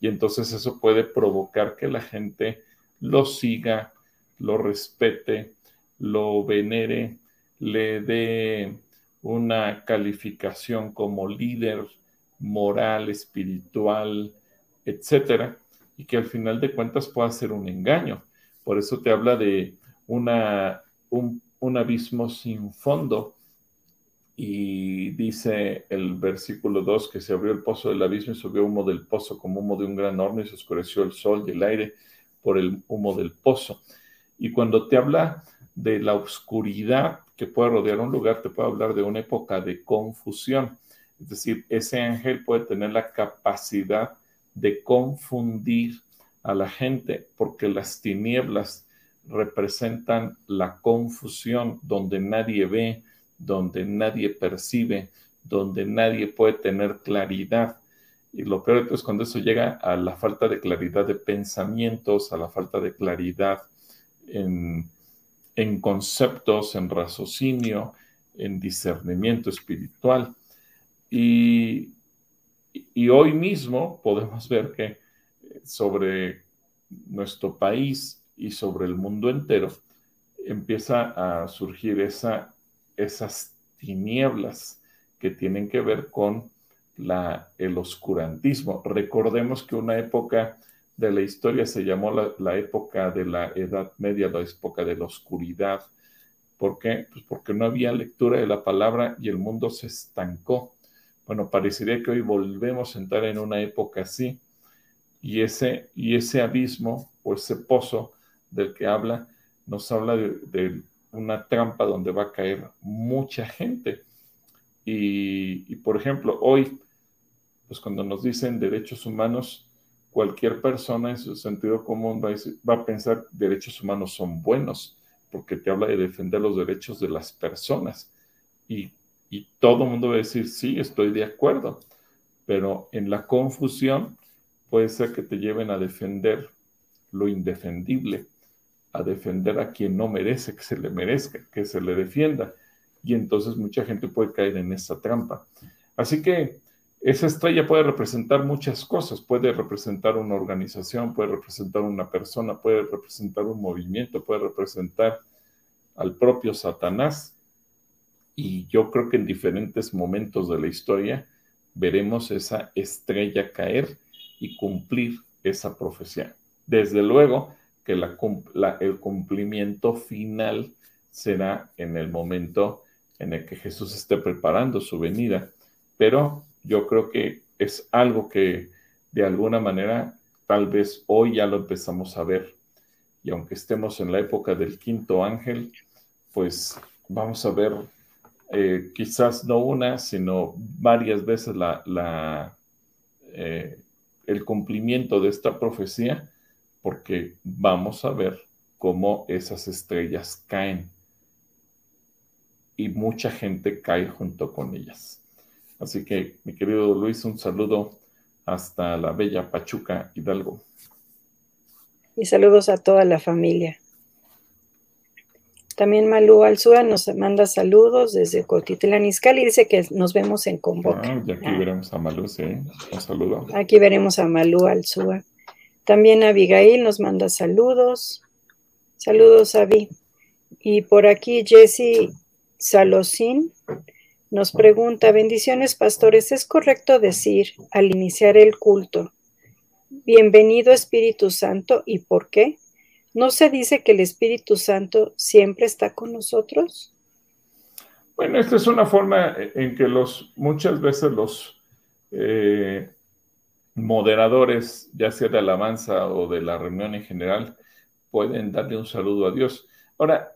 Speaker 2: Y entonces eso puede provocar que la gente lo siga, lo respete, lo venere, le dé una calificación como líder moral, espiritual, etcétera, y que al final de cuentas pueda ser un engaño. Por eso te habla de una, un, abismo sin fondo. Y dice el versículo 2 que se abrió el pozo del abismo y subió humo del pozo como humo de un gran horno y se oscureció el sol y el aire por el humo del pozo. Y cuando te habla de la oscuridad que puede rodear un lugar, te puede hablar de una época de confusión. Es decir, ese ángel puede tener la capacidad de confundir a la gente porque las tinieblas representan la confusión donde nadie ve, donde nadie percibe, donde nadie puede tener claridad. Y lo peor es cuando eso llega a la falta de claridad de pensamientos, a la falta de claridad en, en conceptos, en raciocinio, en discernimiento espiritual. Y, y hoy mismo podemos ver que sobre nuestro país y sobre el mundo entero empieza a surgir esa, esas tinieblas que tienen que ver con la, el oscurantismo. Recordemos que una época de la historia se llamó la, la, época de la Edad Media, la época de la oscuridad. ¿Por qué? Pues porque no había lectura de la palabra y el mundo se estancó. Bueno, parecería que hoy volvemos a entrar en una época así y ese, y ese abismo o ese pozo del que habla nos habla de, una trampa donde va a caer mucha gente. Y, por ejemplo, hoy, pues cuando nos dicen derechos humanos, cualquier persona en su sentido común va a, decir, va pensar derechos humanos son buenos, porque te habla de defender los derechos de las personas. Y y todo el mundo va a decir, sí, estoy de acuerdo, pero en la confusión puede ser que te lleven a defender lo indefendible, a defender a quien no merece que se le merezca, que se le defienda. Y entonces mucha gente puede caer en esa trampa. Así que esa estrella puede representar muchas cosas, puede representar una organización, puede representar una persona, puede representar un movimiento, puede representar al propio Satanás, y yo creo que en diferentes momentos de la historia veremos esa estrella caer y cumplir esa profecía. Desde luego que el cumplimiento final será en el momento en el que Jesús esté preparando su venida, pero yo creo que es algo que de alguna manera tal vez hoy ya lo empezamos a ver. Y aunque estemos en la época del quinto ángel, pues vamos a ver eh, quizás no una, sino varias veces la, eh, el cumplimiento de esta profecía, porque vamos a ver cómo esas estrellas caen y mucha gente cae junto con ellas. Así que, mi querido Luis, un saludo hasta la bella Pachuca Hidalgo.
Speaker 1: Y saludos a toda la familia. También Malú Alzúa nos manda saludos desde Cotitlán Izcalli y dice que nos vemos en Convoca.
Speaker 2: Ah, y aquí ah. veremos a Malú, sí. Un saludo.
Speaker 1: Aquí veremos a Malú Alzúa. También Abigail nos manda saludos. Saludos, Avi. Y por aquí Jesse Salosín nos pregunta, bendiciones pastores, ¿es correcto decir al iniciar el culto, bienvenido Espíritu Santo y por qué? ¿No se dice que el Espíritu Santo siempre está con nosotros?
Speaker 2: Bueno, esta es una forma en que los muchas veces los eh, moderadores, ya sea de alabanza o de la reunión en general, pueden darle un saludo a Dios. Ahora,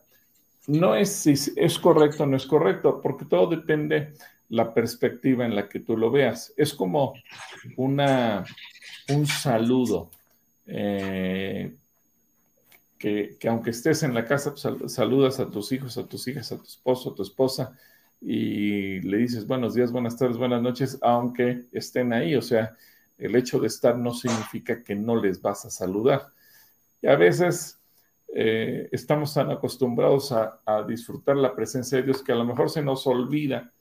Speaker 2: no es si es correcto o no es correcto, porque todo depende la perspectiva en la que tú lo veas. Es como una, un saludo. Eh, que, aunque estés en la casa, saludas a tus hijos, a tus hijas, a tu esposo, a tu esposa, y le dices buenos días, buenas tardes, buenas noches, aunque estén ahí. O sea, el hecho de estar no significa que no les vas a saludar. Y a veces eh, estamos tan acostumbrados a, disfrutar la presencia de Dios que a lo mejor se nos olvida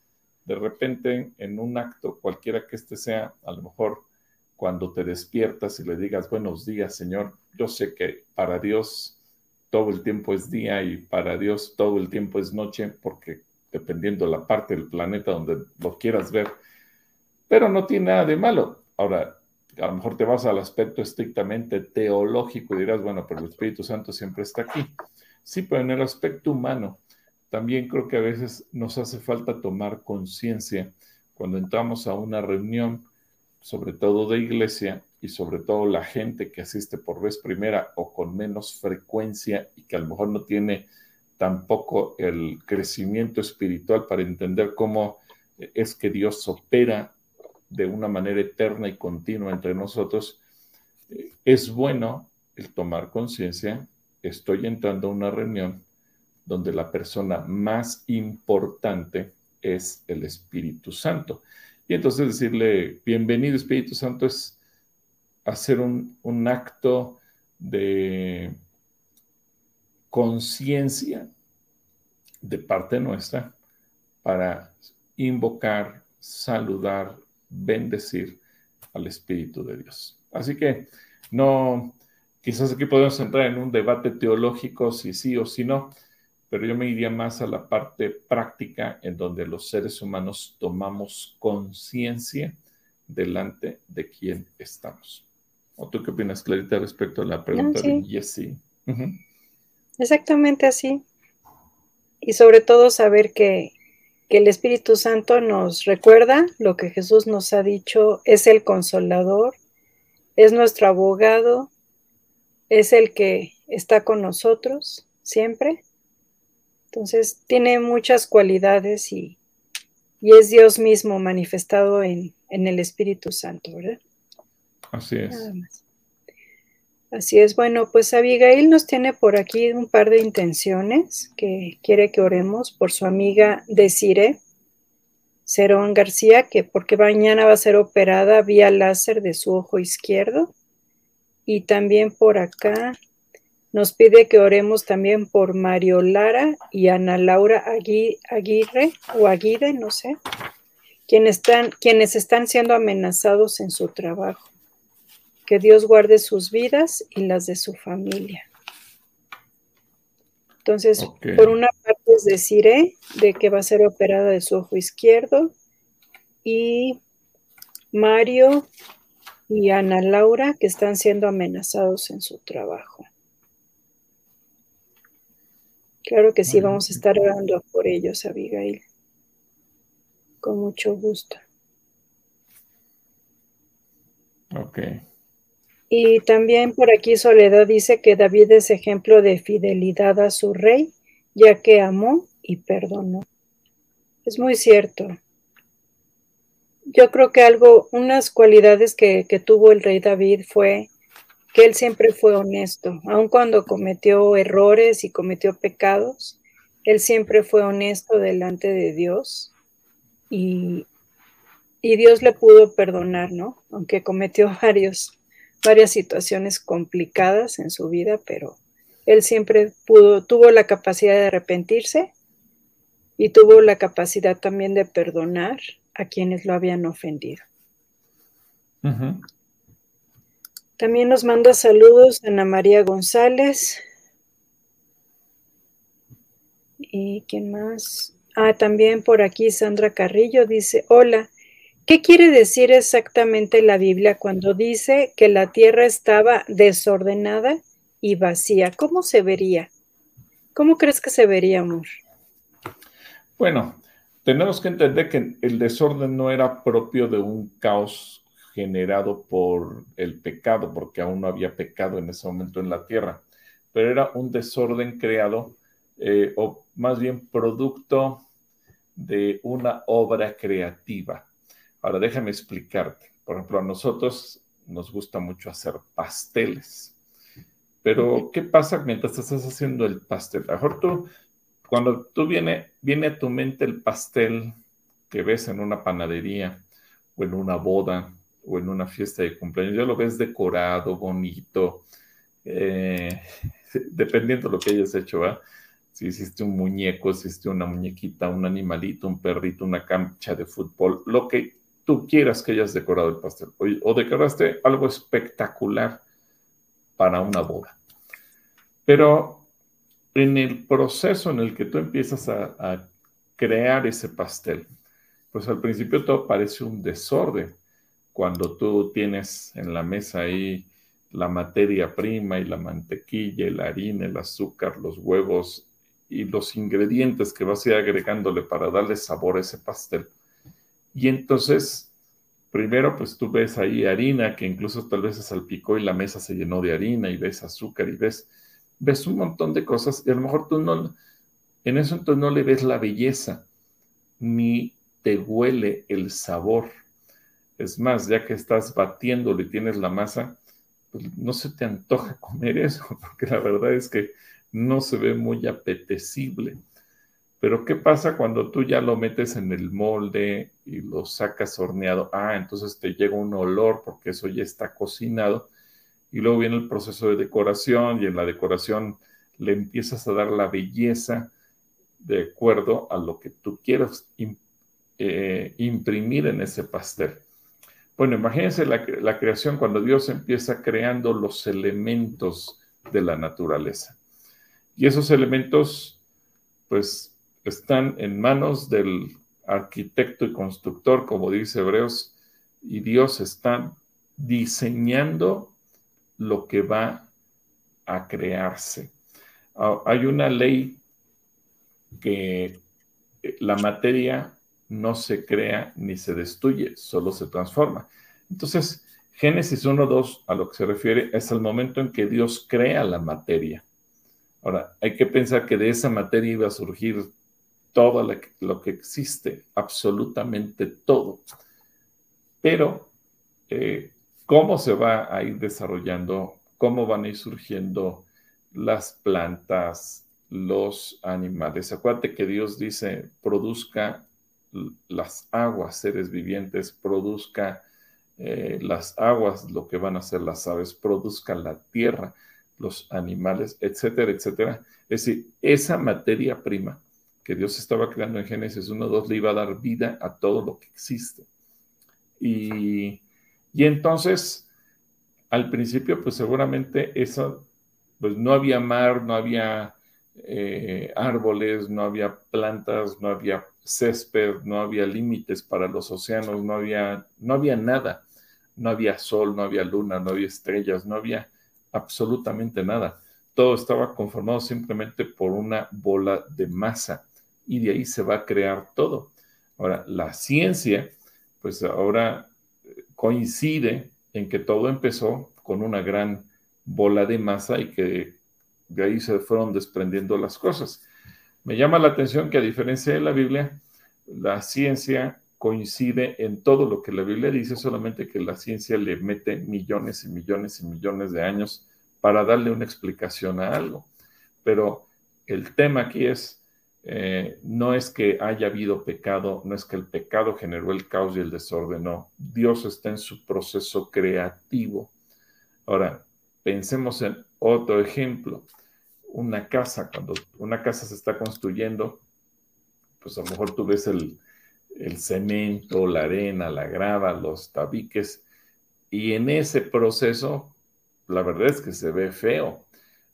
Speaker 2: de repente en un acto, cualquiera que este sea, a lo mejor cuando te despiertas y le digas buenos días, Señor. Yo sé que para Dios todo el tiempo es día y para Dios todo el tiempo es noche, porque dependiendo de la parte del planeta donde lo quieras ver, pero no tiene nada de malo. Ahora, a lo mejor te vas al aspecto estrictamente teológico y dirás, bueno, pero el Espíritu Santo siempre está aquí. Sí, pero en el aspecto humano, también creo que a veces nos hace falta tomar conciencia cuando entramos a una reunión sobre todo de iglesia y sobre todo la gente que asiste por vez primera o con menos frecuencia y que a lo mejor no tiene tampoco el crecimiento espiritual para entender cómo es que Dios opera de una manera eterna y continua entre nosotros, es bueno el tomar conciencia, estoy entrando a una reunión donde la persona más importante es el Espíritu Santo. Y entonces decirle, bienvenido Espíritu Santo es hacer un, acto de conciencia de parte nuestra para invocar, saludar, bendecir al Espíritu de Dios. Así que no, quizás aquí podemos entrar en un debate teológico si sí o si no, pero yo me iría más a la parte práctica en donde los seres humanos tomamos conciencia delante de quién estamos. ¿O tú qué opinas, Clarita, respecto a la pregunta de Jessie?
Speaker 1: Exactamente así. Y sobre todo saber que, que el Espíritu Santo nos recuerda lo que Jesús nos ha dicho, es el consolador, es nuestro abogado, es el que está con nosotros siempre entonces tiene muchas cualidades y, es Dios mismo manifestado en, el Espíritu Santo, ¿verdad?
Speaker 2: Así es.
Speaker 1: Así es. Bueno, pues Abigail nos tiene por aquí un par de intenciones que quiere que oremos por su amiga Desire Cerón García, que porque mañana va a ser operada vía láser de su ojo izquierdo. Y también por acá nos pide que oremos también por Mario Lara y Ana Laura Aguirre o Aguirre, no sé, quienes están, quienes están siendo amenazados en su trabajo. Que Dios guarde sus vidas y las de su familia. Entonces, por una parte es deciré de que va a ser operada de su ojo izquierdo y Mario y Ana Laura que están siendo amenazados en su trabajo. Claro que sí, vamos a estar orando por ellos, Abigail. Con mucho gusto.
Speaker 2: Ok.
Speaker 1: Y también por aquí Soledad dice que David es ejemplo de fidelidad a su rey, ya que amó y perdonó. Es muy cierto. Yo creo que algo, unas cualidades que, tuvo el rey David fue que él siempre fue honesto, aun cuando cometió errores y cometió pecados, él siempre fue honesto delante de Dios y, Dios le pudo perdonar, ¿no? Aunque cometió [LAUGHS] varios, varias situaciones complicadas en su vida, pero él siempre pudo, tuvo la capacidad de arrepentirse y tuvo la capacidad también de perdonar a quienes lo habían ofendido. También nos manda saludos Ana María González. ¿Y quién más? Ah, también por aquí Sandra Carrillo dice, hola, ¿qué quiere decir exactamente la Biblia cuando dice que la tierra estaba desordenada y vacía? ¿Cómo se vería? ¿Cómo crees que se vería, amor?
Speaker 2: Bueno, tenemos que entender que el desorden no era propio de un caos generado por el pecado, porque aún no había pecado en ese momento en la tierra, pero era un desorden creado, eh, o más bien producto de una obra creativa. Ahora déjame explicarte. Por ejemplo, a nosotros nos gusta mucho hacer pasteles. Pero, ¿qué pasa mientras estás haciendo el pastel? A lo mejor tú, cuando tú viene, viene a tu mente el pastel que ves en una panadería o en una boda o en una fiesta de cumpleaños, ya lo ves decorado, bonito, eh, [LAUGHS] dependiendo de lo que hayas hecho, ¿verdad? Si hiciste un muñeco, si hiciste una muñequita, un animalito, un perrito, una cancha de fútbol, lo que tú quieras que hayas decorado el pastel, o, decoraste algo espectacular para una boda. Pero en el proceso en el que tú empiezas a, a crear ese pastel, pues al principio todo parece un desorden. Cuando tú tienes en la mesa ahí la materia prima y la mantequilla, la harina, el azúcar, los huevos y los ingredientes que vas a ir agregándole para darle sabor a ese pastel. Y entonces, primero pues tú ves ahí harina que incluso tal vez se salpicó y la mesa se llenó de harina y ves azúcar y ves, ves un montón de cosas y a lo mejor tú no, en eso entonces no le ves la belleza ni te huele el sabor. Es más, ya que estás batiéndolo y tienes la masa, pues no se te antoja [LAUGHS] comer eso, porque la verdad es que no se ve muy apetecible. Pero ¿qué pasa cuando tú ya lo metes en el molde y lo sacas horneado? Ah, entonces te llega un olor porque eso ya está cocinado. Y luego viene el proceso de decoración y en la decoración le empiezas a dar la belleza de acuerdo a lo que tú quieras eh, imprimir en ese pastel. Bueno, imagínense la, creación cuando Dios empieza creando los elementos de la naturaleza. Y esos elementos, pues, están en manos del arquitecto y constructor, como dice Hebreos, y Dios está diseñando lo que va a crearse. Ah, hay una ley que la materia no se crea ni se destruye, solo se transforma. Entonces, Génesis 1.2 a lo que se refiere es al momento en que Dios crea la materia. Ahora, hay que pensar que de esa materia iba a surgir todo lo que existe, absolutamente todo. Pero, eh, ¿cómo se va a ir desarrollando? ¿Cómo van a ir surgiendo las plantas, los animales? Acuérdate que Dios dice, produzca las aguas, seres vivientes, produzca eh, las aguas, lo que van a hacer las aves, produzca la tierra, los animales, etcétera, etcétera. Es decir, esa materia prima que Dios estaba creando en Génesis 1, 2 le iba a dar vida a todo lo que existe. Y, y entonces, al principio, pues seguramente eso, pues no había mar, no había eh, árboles, no había plantas, no había césped, no había límites para los océanos, no había, no había nada, no había sol, no había luna, no había estrellas, no había absolutamente nada. Todo estaba conformado simplemente por una bola de masa y de ahí se va a crear todo. Ahora, la ciencia, pues ahora coincide en que todo empezó con una gran bola de masa y que de ahí se fueron desprendiendo las cosas. Me llama la atención que a diferencia de la Biblia, la ciencia coincide en todo lo que la Biblia dice, solamente que la ciencia le mete millones y millones y millones de años para darle una explicación a algo. Pero el tema aquí es, eh, no es que haya habido pecado, no es que el pecado generó el caos y el desorden, no. Dios está en su proceso creativo. Ahora, pensemos en otro ejemplo una casa, cuando una casa se está construyendo, pues a lo mejor tú ves el, cemento, la arena, la grava, los tabiques, y en ese proceso, la verdad es que se ve feo,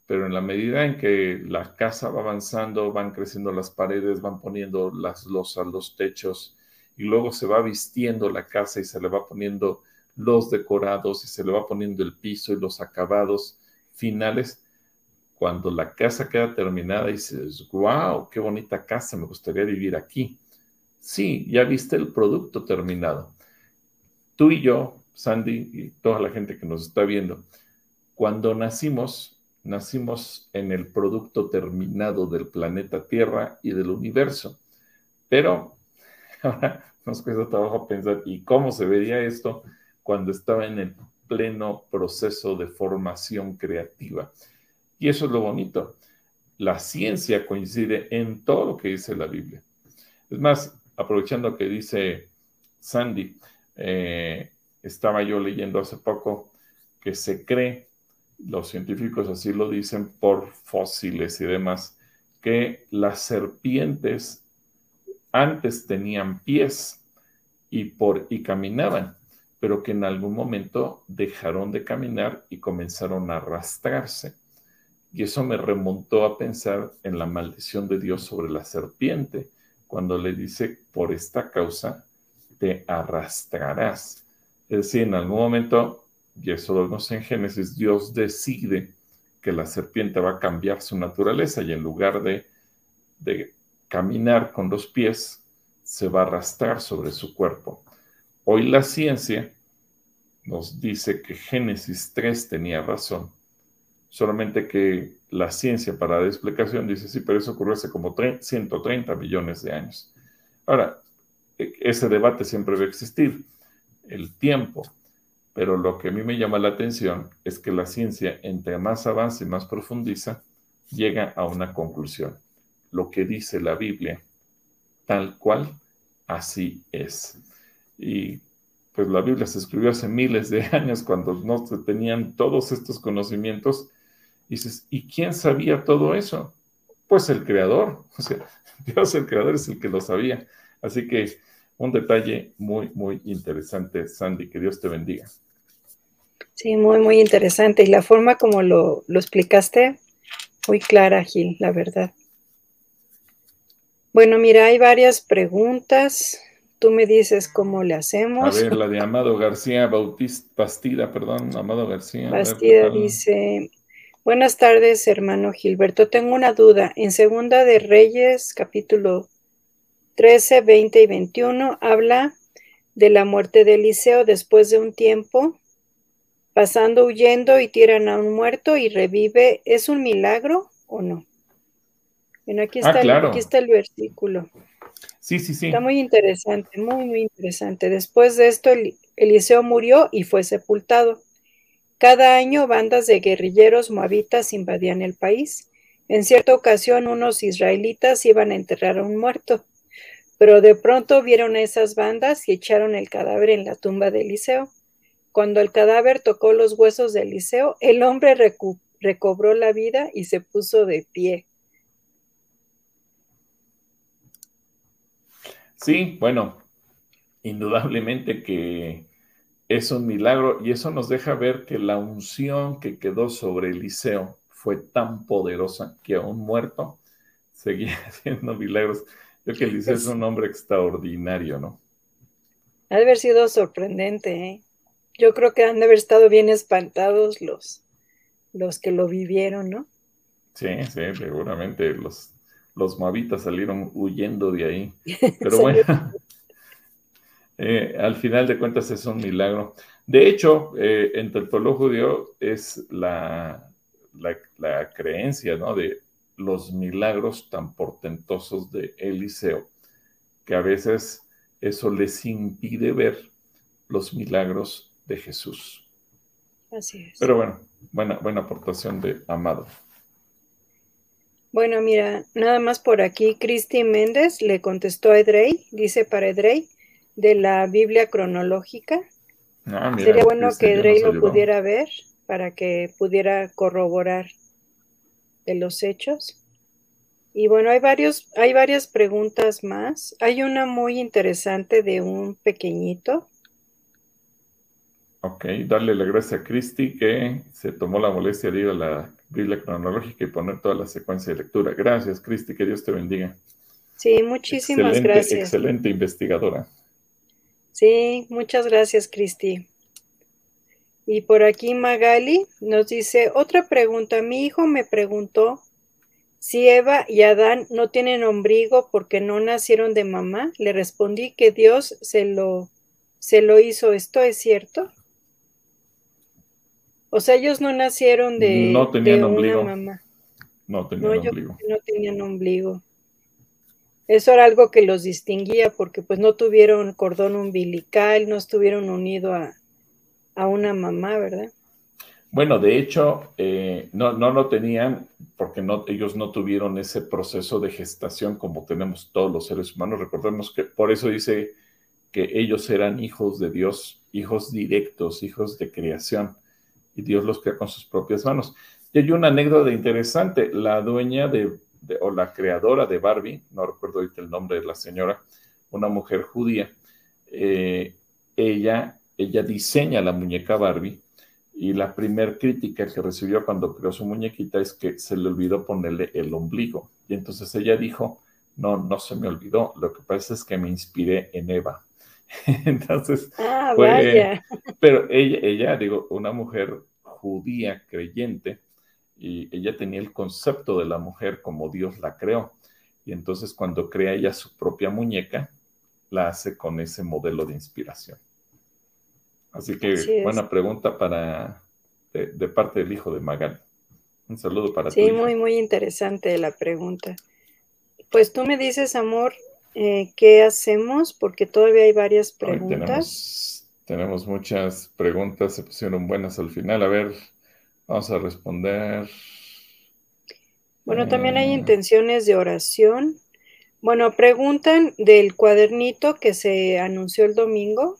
Speaker 2: pero en la medida en que la casa va avanzando, van creciendo las paredes, van poniendo las losas, los techos, y luego se va vistiendo la casa y se le va poniendo los decorados y se le va poniendo el piso y los acabados finales, cuando la casa queda terminada dices, wow, qué bonita casa, me gustaría vivir aquí. Sí, ya viste el producto terminado. Tú y yo, Sandy y toda la gente que nos está viendo, cuando nacimos, nacimos en el producto terminado del planeta Tierra y del universo. Pero [LAUGHS] ahora nos cuesta trabajo pensar, ¿y cómo se vería esto cuando estaba en el pleno proceso de formación creativa? Y eso es lo bonito. La ciencia coincide en todo lo que dice la Biblia. Es más, aprovechando que dice Sandy, eh, estaba yo leyendo hace poco que se cree, los científicos así lo dicen por fósiles y demás, que las serpientes antes tenían pies y, por, y caminaban, pero que en algún momento dejaron de caminar y comenzaron a arrastrarse. Y eso me remontó a pensar en la maldición de Dios sobre la serpiente, cuando le dice, por esta causa te arrastrarás. Es decir, en algún momento, y eso lo vemos en Génesis, Dios decide que la serpiente va a cambiar su naturaleza y en lugar de, de caminar con los pies, se va a arrastrar sobre su cuerpo. Hoy la ciencia nos dice que Génesis 3 tenía razón, solamente que la ciencia para la explicación dice, sí, pero eso ocurrió hace como 130 millones de años. Ahora, e, ese debate siempre va a existir, el tiempo, pero lo que a mí me llama la atención es que la ciencia, entre más avanza y más profundiza, llega a una conclusión lo que dice la Biblia, tal cual, así es. Y pues la Biblia se escribió hace miles de [LAUGHS] años cuando no se tenían todos estos conocimientos. Y dices, ¿y quién sabía todo eso? Pues el creador, [LAUGHS] o sea, Dios el creador es el que lo sabía. Así que un detalle muy, muy interesante, Sandy, que Dios te bendiga.
Speaker 1: Sí, muy, muy interesante. Y la forma como lo, lo explicaste, muy clara, Gil, la verdad. Bueno, mira, hay varias preguntas. Tú me dices cómo le hacemos.
Speaker 2: A ver, la de Amado García Bautista, Bastida, perdón, Amado García.
Speaker 1: Bastida dice, buenas tardes, hermano Gilberto. Tengo una duda. En Segunda de Reyes, capítulo 13, 20 y 21, habla de la muerte de Eliseo después de un tiempo, pasando huyendo y tiran a un muerto y revive. ¿Es un milagro o no? Bueno, aquí ah, está, el, aquí está el versículo.
Speaker 2: Sí, sí, sí.
Speaker 1: Está muy interesante, muy, muy interesante. Después de esto, Eliseo murió y fue sepultado. Cada año bandas de guerrilleros moabitas invadían el país. En cierta ocasión unos israelitas iban a enterrar a un muerto, pero de pronto vieron a esas bandas y echaron el cadáver en la tumba de Eliseo. Cuando el cadáver tocó los huesos de Eliseo, el hombre recobró la vida y se puso de pie.
Speaker 2: Sí, bueno, indudablemente que es un milagro y eso nos deja ver que la unción que quedó sobre Eliseo fue tan poderosa que aún muerto seguía [LAUGHS] haciendo milagros. Yo que Eliseo es un hombre extraordinario, ¿no?
Speaker 1: Ha de haber sido sorprendente, ¿eh? Yo creo que han de haber estado bien espantados los, los que lo vivieron, ¿no?
Speaker 2: Sí, sí, seguramente los los mavitas salieron huyendo de ahí. [LAUGHS] Pero bueno, [LAUGHS] eh, al final de cuentas es un milagro. De hecho, eh, entre el pueblo judío es la, la, creencia ¿no? de los milagros tan portentosos de Eliseo, que a veces eso les impide ver los milagros de Jesús.
Speaker 1: Así es.
Speaker 2: Pero bueno, buena, buena aportación de Amado.
Speaker 1: Bueno, mira, nada más por aquí, Cristi Méndez le contestó a Edrey, dice para Edrey, de la Biblia cronológica. Ah, Sería bueno que Edrey lo pudiera ver para que pudiera corroborar de los hechos. Y bueno, hay varios, hay varias preguntas más. Hay una muy interesante de un pequeñito.
Speaker 2: Ok, darle la gracia a Cristi que se tomó la molestia de ir a la Biblia cronológica y poner toda la secuencia de lectura. Gracias, Cristi, que Dios te bendiga.
Speaker 1: Sí, muchísimas gracias.
Speaker 2: Excelente investigadora.
Speaker 1: Sí, muchas gracias, Cristi. Y por aquí Magali nos dice, otra pregunta, mi hijo me preguntó si Eva y Adán no tienen ombligo porque no nacieron de mamá. Le respondí que Dios se lo, se lo hizo. ¿Esto es cierto? O sea, ellos no nacieron de,
Speaker 2: no tenían ombligo.
Speaker 1: una mamá.
Speaker 2: No tenían ombligo.
Speaker 1: no tenían ombligo. Eso era algo que los distinguía porque pues no tuvieron cordón umbilical, no estuvieron unidos a, una mamá, ¿verdad?
Speaker 2: Bueno, de hecho, eh, no, no lo tenían porque no, ellos no tuvieron ese proceso de gestación como tenemos todos los seres humanos. Recordemos que por eso dice que ellos eran hijos de Dios, hijos directos, hijos de creación, y Dios los crea con sus propias manos. Y hay una anécdota interesante, la dueña de, o la creadora de Barbie, no recuerdo ahorita el nombre de la señora, una mujer judía, eh, ella, ella diseña la muñeca Barbie y la primer crítica que recibió cuando creó su muñequita es que se le olvidó ponerle el ombligo. Y entonces ella dijo, no, no se me olvidó, lo que pasa es que me inspiré en Eva. [LAUGHS] entonces,
Speaker 1: ah, vaya.
Speaker 2: pero ella, ella, digo, una mujer judía creyente, y ella tenía el concepto de la mujer como Dios la creó. Y entonces cuando crea ella su propia muñeca, la hace con ese modelo de inspiración. Así que buena pregunta para de, parte del hijo de Magal. Un saludo para
Speaker 1: ti. Sí, muy, muy interesante la pregunta. Pues tú me dices, amor, eh, ¿qué hacemos? Porque todavía hay varias preguntas.
Speaker 2: Tenemos, tenemos, muchas preguntas, se pusieron buenas al final. A ver, vamos a responder.
Speaker 1: Bueno, también hay eh, intenciones de oración. Bueno, preguntan del cuadernito que se anunció el domingo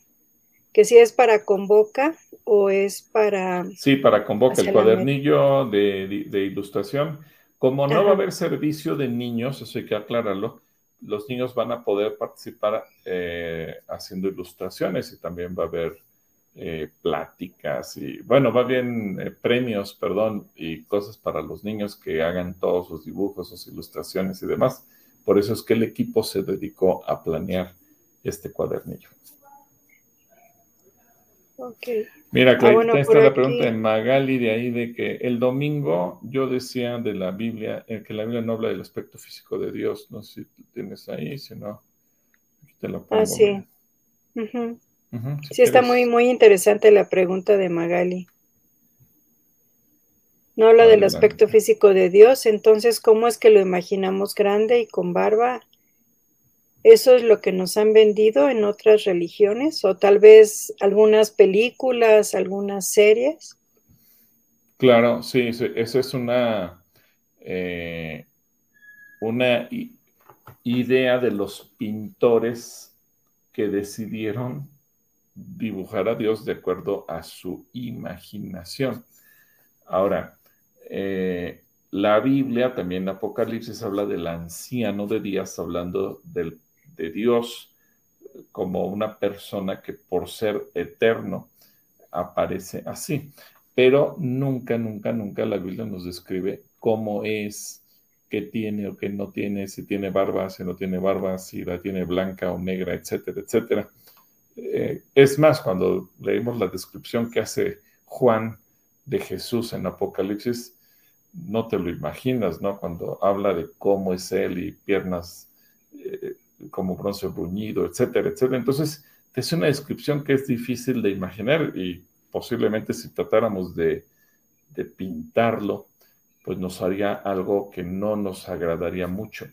Speaker 1: que si es para convoca o es para...
Speaker 2: Sí, para convoca el cuadernillo de, ilustración. Como no va a haber servicio de niños, eso hay que aclararlo, los niños van a poder participar eh, haciendo ilustraciones y también va a haber eh, pláticas y, bueno, va bien eh, premios, perdón, y cosas para los niños que hagan todos sus dibujos, sus ilustraciones y demás. Por eso es que el equipo se dedicó a planear este cuadernillo. Mira, ah, Clarita, está la pregunta de Magali de ahí de que el domingo yo decía de la Biblia, en que la Biblia no habla del aspecto físico de Dios. No sé si tienes ahí, si no,
Speaker 1: te lo pongo. Ah, sí. sí, está muy, muy interesante la pregunta de Magali. No habla del aspecto físico de Dios, entonces, ¿cómo es que lo imaginamos grande y con barba? ¿Eso es lo que nos han vendido en otras religiones o tal vez algunas películas, algunas series?
Speaker 2: Claro, sí, eso es una, eh, una idea de los pintores que decidieron dibujar a Dios de acuerdo a su imaginación. Ahora, eh, la Biblia, también Apocalipsis, habla del anciano de días, hablando del de Dios como una persona que por ser eterno aparece así. Pero nunca, nunca, nunca la Biblia nos describe cómo es, qué tiene o qué no tiene, si tiene barba, si no tiene barba, si la tiene blanca o negra, etcétera, etcétera. Eh, es más, cuando leímos la descripción que hace Juan de Jesús en Apocalipsis, no te lo imaginas, ¿no? Cuando habla de cómo es él y piernas eh, como bronce bruñido, etcétera, etcétera. Entonces, es una descripción que es difícil de imaginar y posiblemente si tratáramos de, pintarlo, pues nos haría algo que no nos agradaría mucho,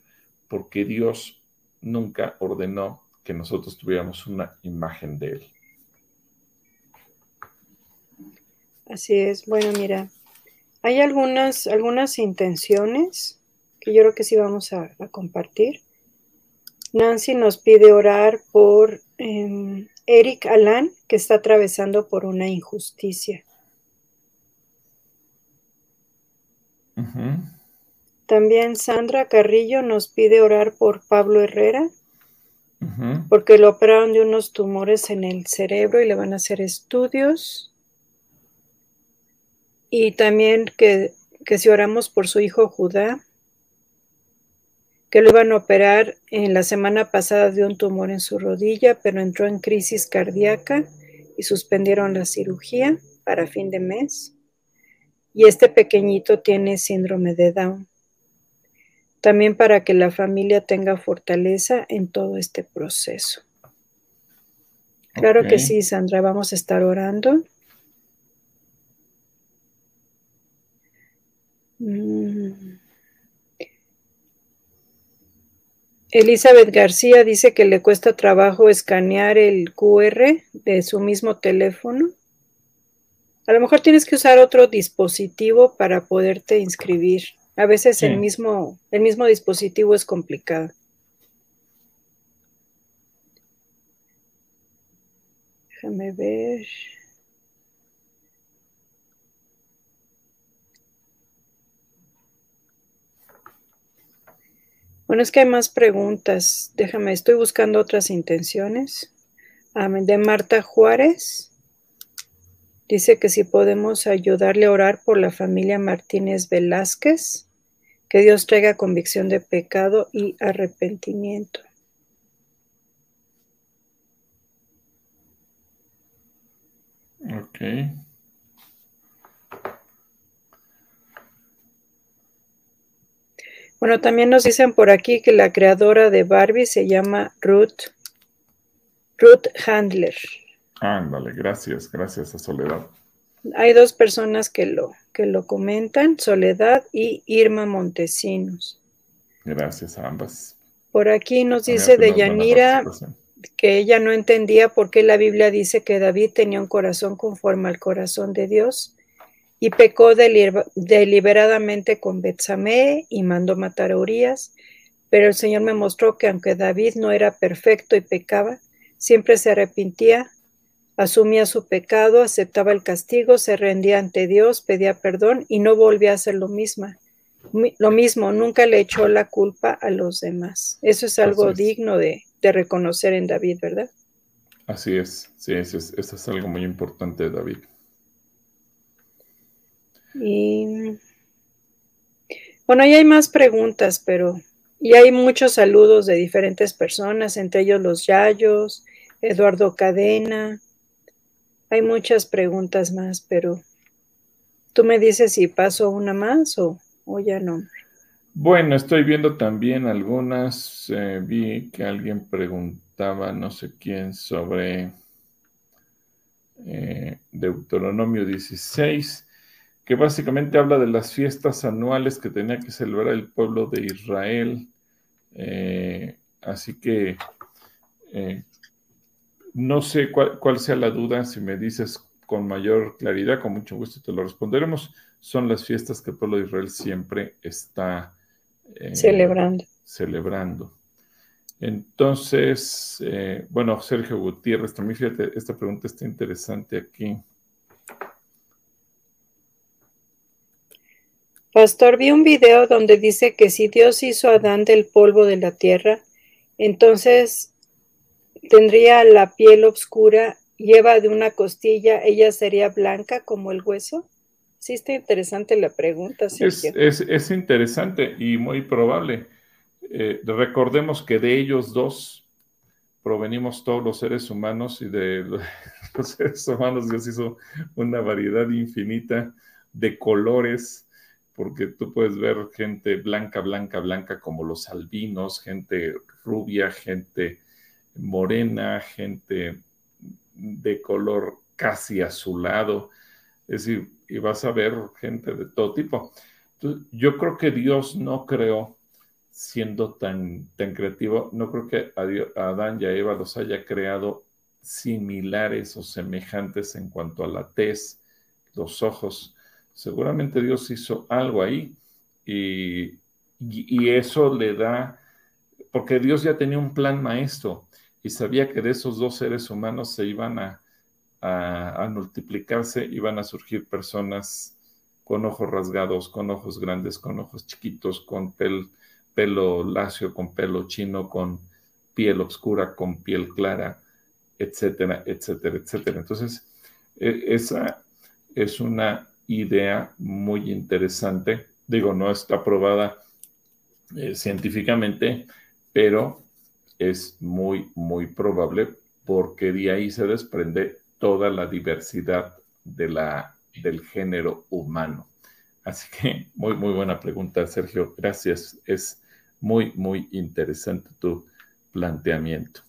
Speaker 2: porque Dios nunca ordenó que nosotros tuviéramos una imagen de Él.
Speaker 1: Así es. Bueno, mira, hay algunas, algunas intenciones que yo creo que sí vamos a compartir. Nancy nos pide orar por em, Eric Alan, que está atravesando por una injusticia. También Sandra Carrillo nos pide orar por Pablo Herrera, porque lo operaron de unos tumores en el cerebro y le van a hacer estudios. Y también que, que si oramos por su hijo Judá, que lo iban a operar en la semana pasada de un tumor en su rodilla, pero entró en crisis cardíaca y suspendieron la cirugía para fin de mes. Y este pequeñito tiene síndrome de Down. También para que la familia tenga fortaleza en todo este proceso. Claro que sí, Sandra, vamos a estar orando. Mm. Elizabeth García dice que le cuesta trabajo escanear el QR de su mismo teléfono. A lo mejor tienes que usar otro dispositivo para poderte inscribir. A veces el, mismo, el mismo dispositivo es complicado. Déjame ver. Bueno, es que hay más preguntas. Déjame, estoy buscando otras intenciones. de Marta Juárez. Dice que si podemos ayudarle a orar por la familia Martínez Velázquez, que Dios traiga convicción de pecado y arrepentimiento.
Speaker 2: Ok.
Speaker 1: Bueno, también nos dicen por aquí que la creadora de Barbie se llama Ruth, Ruth Handler.
Speaker 2: Ándale, gracias, gracias a Soledad.
Speaker 1: Hay dos personas que lo, que lo comentan, Soledad y Irma Montesinos.
Speaker 2: Gracias a ambas.
Speaker 1: Por aquí nos dice de Yanira que ella no entendía por qué la Biblia dice que David tenía un corazón conforme al corazón de Dios y pecó deliberadamente con Betsame y mandó matar a Urias, pero el Señor me mostró que aunque David no era perfecto y pecaba, siempre se arrepentía Asumía su pecado, aceptaba el castigo, se rendía ante Dios, pedía perdón y no volvía a hacer lo mismo. Lo mismo, nunca le echó la culpa a los demás. Eso es algo digno de, reconocer en David, ¿verdad?
Speaker 2: Así es, sí, eso es, eso es algo muy importante de David.
Speaker 1: Y bueno, ahí hay más preguntas, pero y hay muchos saludos de diferentes personas, entre ellos los Yayos, Eduardo Cadena, hay muchas preguntas más, pero tú me dices si paso una más o, ya no.
Speaker 2: Bueno, estoy viendo también algunas. Eh, vi que alguien preguntaba, no sé quién, sobre eh, Deuteronomio 16, que básicamente habla de las fiestas anuales que tenía que celebrar el pueblo de Israel. Eh, así que no sé cuál, sea la duda, si me dices con mayor claridad, con mucho gusto te lo responderemos. Son las fiestas que el pueblo de Israel siempre está
Speaker 1: eh, celebrando.
Speaker 2: celebrando. Entonces, eh, bueno, Sergio Gutiérrez, también fíjate, esta pregunta está interesante aquí.
Speaker 1: Pastor, vi un video donde dice que si Dios hizo a Adán del polvo de la tierra, entonces tendría la piel oscura, lleva de una costilla, ella sería blanca como el hueso. Sí, está interesante la pregunta.
Speaker 2: Es, es, interesante y muy probable. Eh, recordemos que de ellos dos provenimos todos los seres humanos y de [LAUGHS] los seres humanos Dios hizo una variedad infinita de colores, porque tú puedes ver gente blanca, blanca, blanca como los albinos, gente rubia, gente morena, gente de color casi azulado, es decir, y vas a ver gente de todo tipo. yo creo que Dios no creó, siendo tan, tan creativo, no creo que a, Adán y a Eva los haya creado similares o semejantes en cuanto a la tez, los ojos. Seguramente Dios hizo algo ahí y, y eso le da, porque Dios ya tenía un plan maestro y sabía que de esos dos seres humanos se iban a, multiplicarse, iban a surgir personas con ojos rasgados, con ojos grandes, con ojos chiquitos, con pelo lacio, con pelo chino, con piel oscura, con piel clara, etcétera, etcétera, etcétera. Entonces, e, esa es una idea muy interesante. Digo, no está probada eh, científicamente, pero es muy, muy probable porque de ahí se desprende toda la diversidad de la, del género humano. Así que muy, muy buena pregunta, Sergio. Gracias. Es muy, muy interesante tu planteamiento.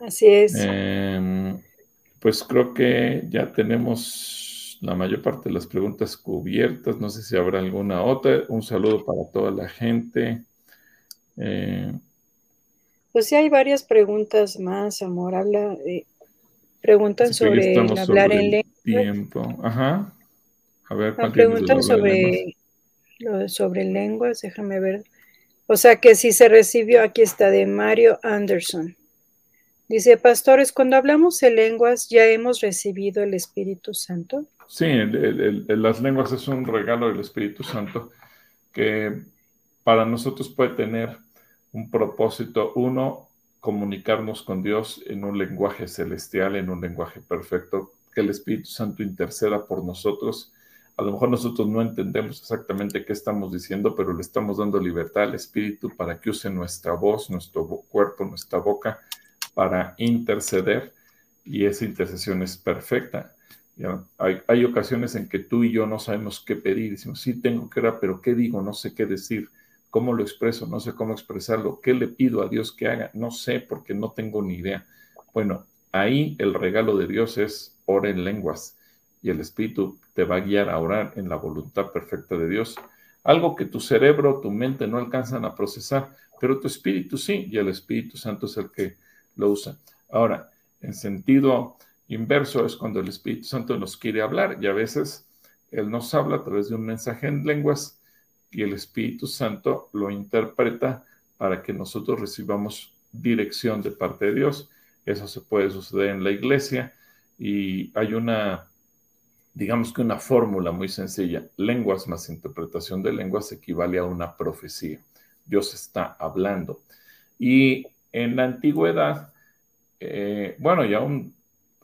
Speaker 1: Así es.
Speaker 2: Em, pues creo que ya tenemos la mayor parte de las preguntas cubiertas. No sé si habrá alguna otra. Un saludo para toda la gente.
Speaker 1: Eh, pues sí, hay varias preguntas más, amor. Habla, preguntan sobre el hablar en lengua.
Speaker 2: tiempo. Ajá. A ver,
Speaker 1: Me preguntan sobre, sobre lenguas, déjame ver. O sea que si se recibió, aquí está de Mario Anderson. Dice, pastores, cuando hablamos de lenguas, ¿ya hemos recibido el Espíritu Santo?
Speaker 2: Sí, las lenguas es un regalo del Espíritu Santo que para nosotros puede tener un propósito. Uno, comunicarnos con Dios en un lenguaje celestial, en un lenguaje perfecto, que el Espíritu Santo interceda por nosotros. A lo mejor nosotros no entendemos exactamente qué estamos diciendo, pero le estamos dando libertad al Espíritu para que use nuestra voz, nuestro cuerpo, nuestra boca para interceder y esa intercesión es perfecta. Hay, ocasiones en que tú y yo no sabemos qué pedir, decimos, sí tengo que orar, pero ¿qué digo? No sé qué decir, ¿cómo lo expreso? No sé cómo expresarlo, ¿qué le pido a Dios que haga? No sé porque no tengo ni idea. Bueno, ahí el regalo de Dios es ora en lenguas y el Espíritu te va a guiar a orar en la voluntad perfecta de Dios. Algo que tu cerebro, tu mente no alcanzan a procesar, pero tu espíritu sí, y el Espíritu Santo es el que lo usa. Ahora, en sentido inverso es cuando el Espíritu Santo nos quiere hablar y a veces Él nos habla a través de un mensaje en lenguas y el Espíritu Santo lo interpreta para que nosotros recibamos dirección de parte de Dios. Eso se puede suceder en la iglesia y hay una, digamos que una fórmula muy sencilla. Lenguas más interpretación de lenguas equivale a una profecía. Dios está hablando. Y en la antigüedad, eh, bueno, y aún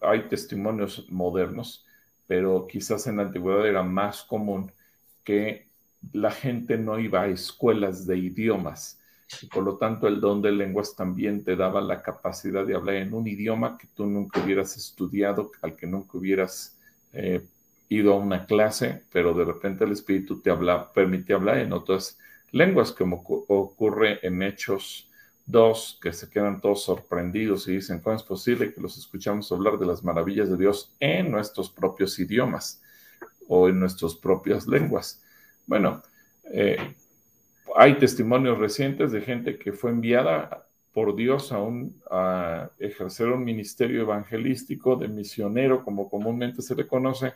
Speaker 2: hay testimonios modernos, pero quizás en la antigüedad era más común que la gente no iba a escuelas de idiomas. Y por lo tanto, el don de lenguas también te daba la capacidad de hablar en un idioma que tú nunca hubieras estudiado, al que nunca hubieras eh, ido a una clase, pero de repente el Espíritu te habla, permite hablar en otras lenguas, como ocurre en Hechos Dos, que se quedan todos sorprendidos y dicen, ¿cómo es posible que los escuchamos hablar de las maravillas de Dios en nuestros propios idiomas o en nuestras propias lenguas? Bueno, eh, hay testimonios recientes de gente que fue enviada por Dios a, un, a ejercer un ministerio evangelístico de misionero, como comúnmente se le conoce,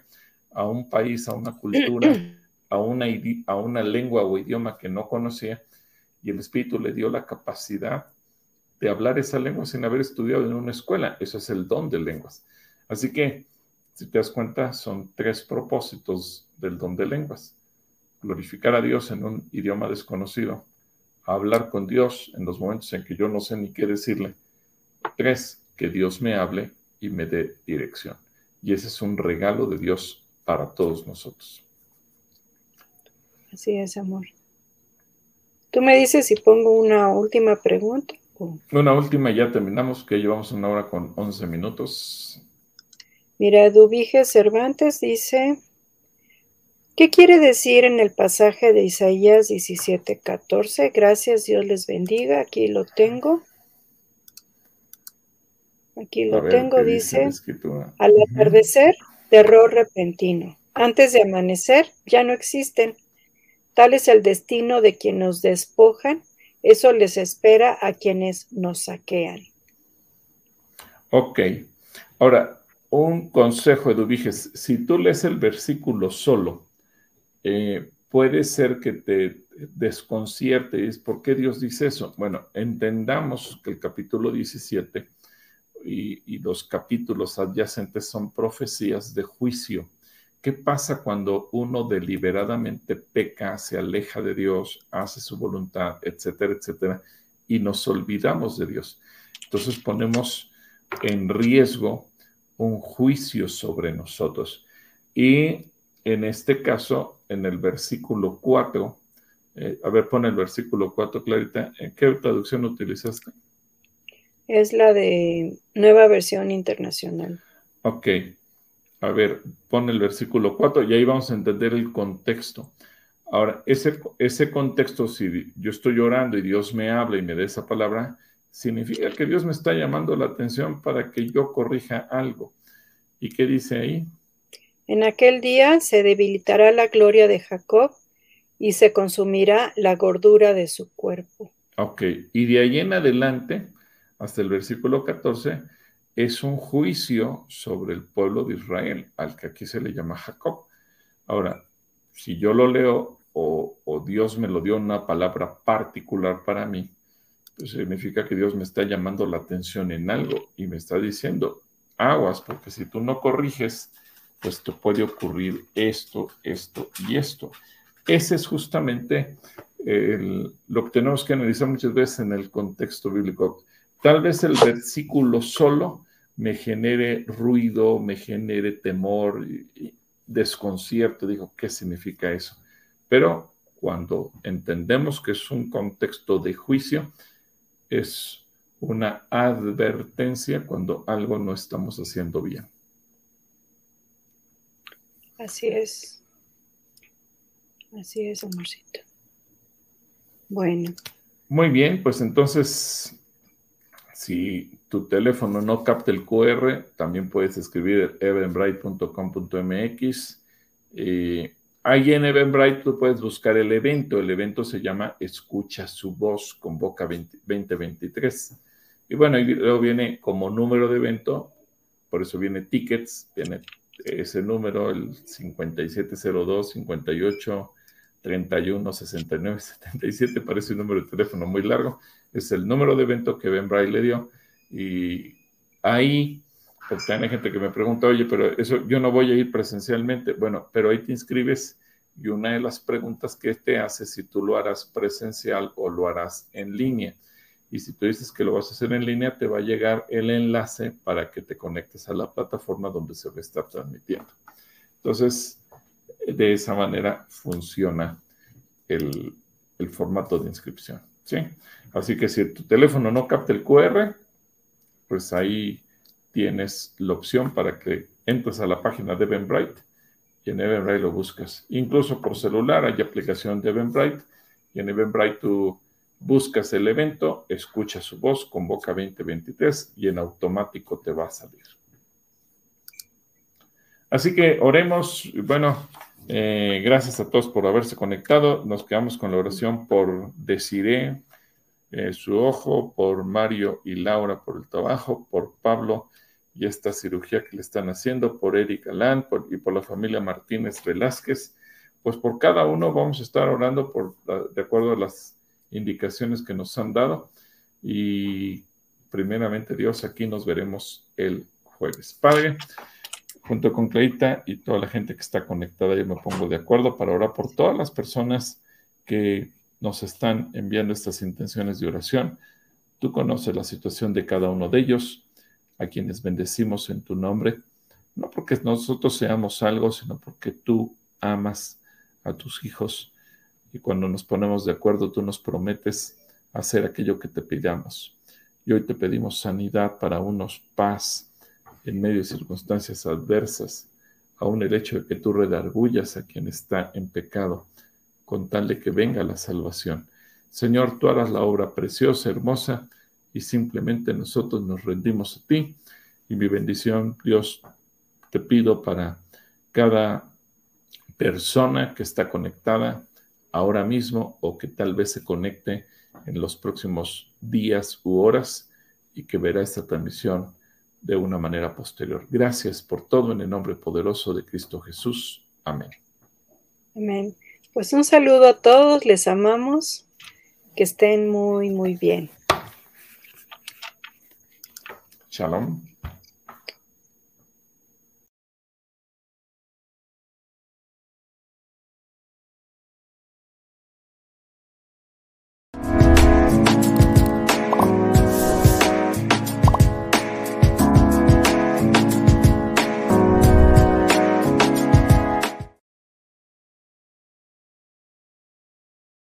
Speaker 2: a un país, a una cultura, [CLEARS THROAT] a una, a una lengua o idioma que no conocía y el Espíritu le dio la capacidad de hablar esa lengua sin haber estudiado en una escuela. Eso es el don de lenguas. Así que, si te das cuenta, son tres propósitos del don de lenguas. Glorificar a Dios en un idioma desconocido, hablar con Dios en los momentos en que yo no sé ni qué decirle. Tres, que Dios me hable y me dé dirección. Y ese es un regalo de Dios para todos nosotros.
Speaker 1: Así es, amor. Tú me dices si pongo una última pregunta.
Speaker 2: Una última y ya terminamos, que llevamos una hora con 11 minutos.
Speaker 1: Mira, Dubige Cervantes dice, ¿qué quiere decir en el pasaje de Isaías 17, 14? Gracias, Dios les bendiga, aquí lo tengo. Aquí lo tengo, dice, al atardecer, terror repentino. Antes de amanecer, ya no existen. Tal es el destino de quienes nos despojan, eso les espera a quienes nos saquean.
Speaker 2: Ok. Ahora, un consejo, Eduviges, si tú lees el versículo solo, eh, puede ser que te desconcierte. ¿Por qué Dios dice eso? Bueno, entendamos que el capítulo 17 y, y los capítulos adyacentes son profecías de juicio. ¿Qué pasa cuando uno deliberadamente peca, se aleja de Dios, hace su voluntad, etcétera, etcétera, y nos olvidamos de Dios? Entonces ponemos en riesgo un juicio sobre nosotros. Y en este caso, en el versículo 4, eh, a ver, pone el versículo 4, Clarita, ¿en qué traducción utilizaste?
Speaker 1: Es la de Nueva Versión Internacional.
Speaker 2: Ok. A ver, pone el versículo 4 y ahí vamos a entender el contexto. Ahora, ese, ese contexto, si yo estoy llorando y Dios me habla y me da esa palabra, significa que Dios me está llamando la atención para que yo corrija algo. ¿Y qué dice ahí?
Speaker 1: En aquel día se debilitará la gloria de Jacob y se consumirá la gordura de su cuerpo.
Speaker 2: Ok, y de ahí en adelante, hasta el versículo 14, es un juicio sobre el pueblo de Israel, al que aquí se le llama Jacob. Ahora, si yo lo leo o, Dios me lo dio una palabra particular para mí, pues significa que Dios me está llamando la atención en algo y me está diciendo, aguas, porque si tú no corriges, pues te puede ocurrir esto, esto y esto. Ese es justamente lo que tenemos que analizar muchas veces en el contexto bíblico. Tal vez el versículo solo me genere ruido, me genere temor, desconcierto. Digo, ¿qué significa eso? Pero cuando entendemos que es un contexto de juicio, es una advertencia cuando algo no estamos haciendo bien.
Speaker 1: Así es. Así es, amorcito. Bueno.
Speaker 2: Muy bien, pues entonces, si tu teléfono no capta el QR, también puedes escribir evenbright.com.mx. Eh, ahí en Eventbrite tú puedes buscar el evento. El evento se llama Escucha su voz con Boca 2023. Y bueno, ahí luego viene como número de evento, por eso viene tickets, viene ese número, el 5702 58 31 69 77, parece un número de teléfono muy largo, es el número de evento que Ben Bray le dio. Y ahí, porque hay gente que me pregunta, oye, pero eso yo no voy a ir presencialmente. Bueno, pero ahí te inscribes y una de las preguntas que te hace si tú lo harás presencial o lo harás en línea. Y si tú dices que lo vas a hacer en línea, te va a llegar el enlace para que te conectes a la plataforma donde se va a estar transmitiendo. Entonces, de esa manera funciona el, formato de inscripción. ¿sí? Así que si tu teléfono no capta el QR, pues ahí tienes la opción para que entres a la página de Eventbrite y en Eventbrite lo buscas. Incluso por celular hay aplicación de Eventbrite y en Eventbrite tú buscas el evento, escuchas su voz, convoca 2023 y en automático te va a salir. Así que oremos, bueno, eh, gracias a todos por haberse conectado. Nos quedamos con la oración por Desiree, eh, su ojo, por Mario y Laura por el trabajo, por Pablo y esta cirugía que le están haciendo, por Eric Alán y por la familia Martínez Velázquez. Pues por cada uno vamos a estar orando por, de acuerdo a las indicaciones que nos han dado. Y primeramente Dios, aquí nos veremos el jueves. Padre, junto con Clarita y toda la gente que está conectada, yo me pongo de acuerdo para orar por todas las personas que nos están enviando estas intenciones de oración. Tú conoces la situación de cada uno de ellos, a quienes bendecimos en tu nombre, no porque nosotros seamos algo, sino porque tú amas a tus hijos y cuando nos ponemos de acuerdo tú nos prometes hacer aquello que te pidamos. Y hoy te pedimos sanidad para unos, paz en medio de circunstancias adversas, aún el hecho de que tú redargullas a quien está en pecado con tal de que venga la salvación. Señor, tú harás la obra preciosa, hermosa, y simplemente nosotros nos rendimos a ti. Y mi bendición, Dios, te pido para cada persona que está conectada ahora mismo o que tal vez se conecte en los próximos días u horas y que verá esta transmisión de una manera posterior. Gracias por todo en el nombre poderoso de Cristo Jesús. Amén.
Speaker 1: Amén. Pues un saludo a todos, les amamos, que estén muy, muy bien.
Speaker 2: Shalom.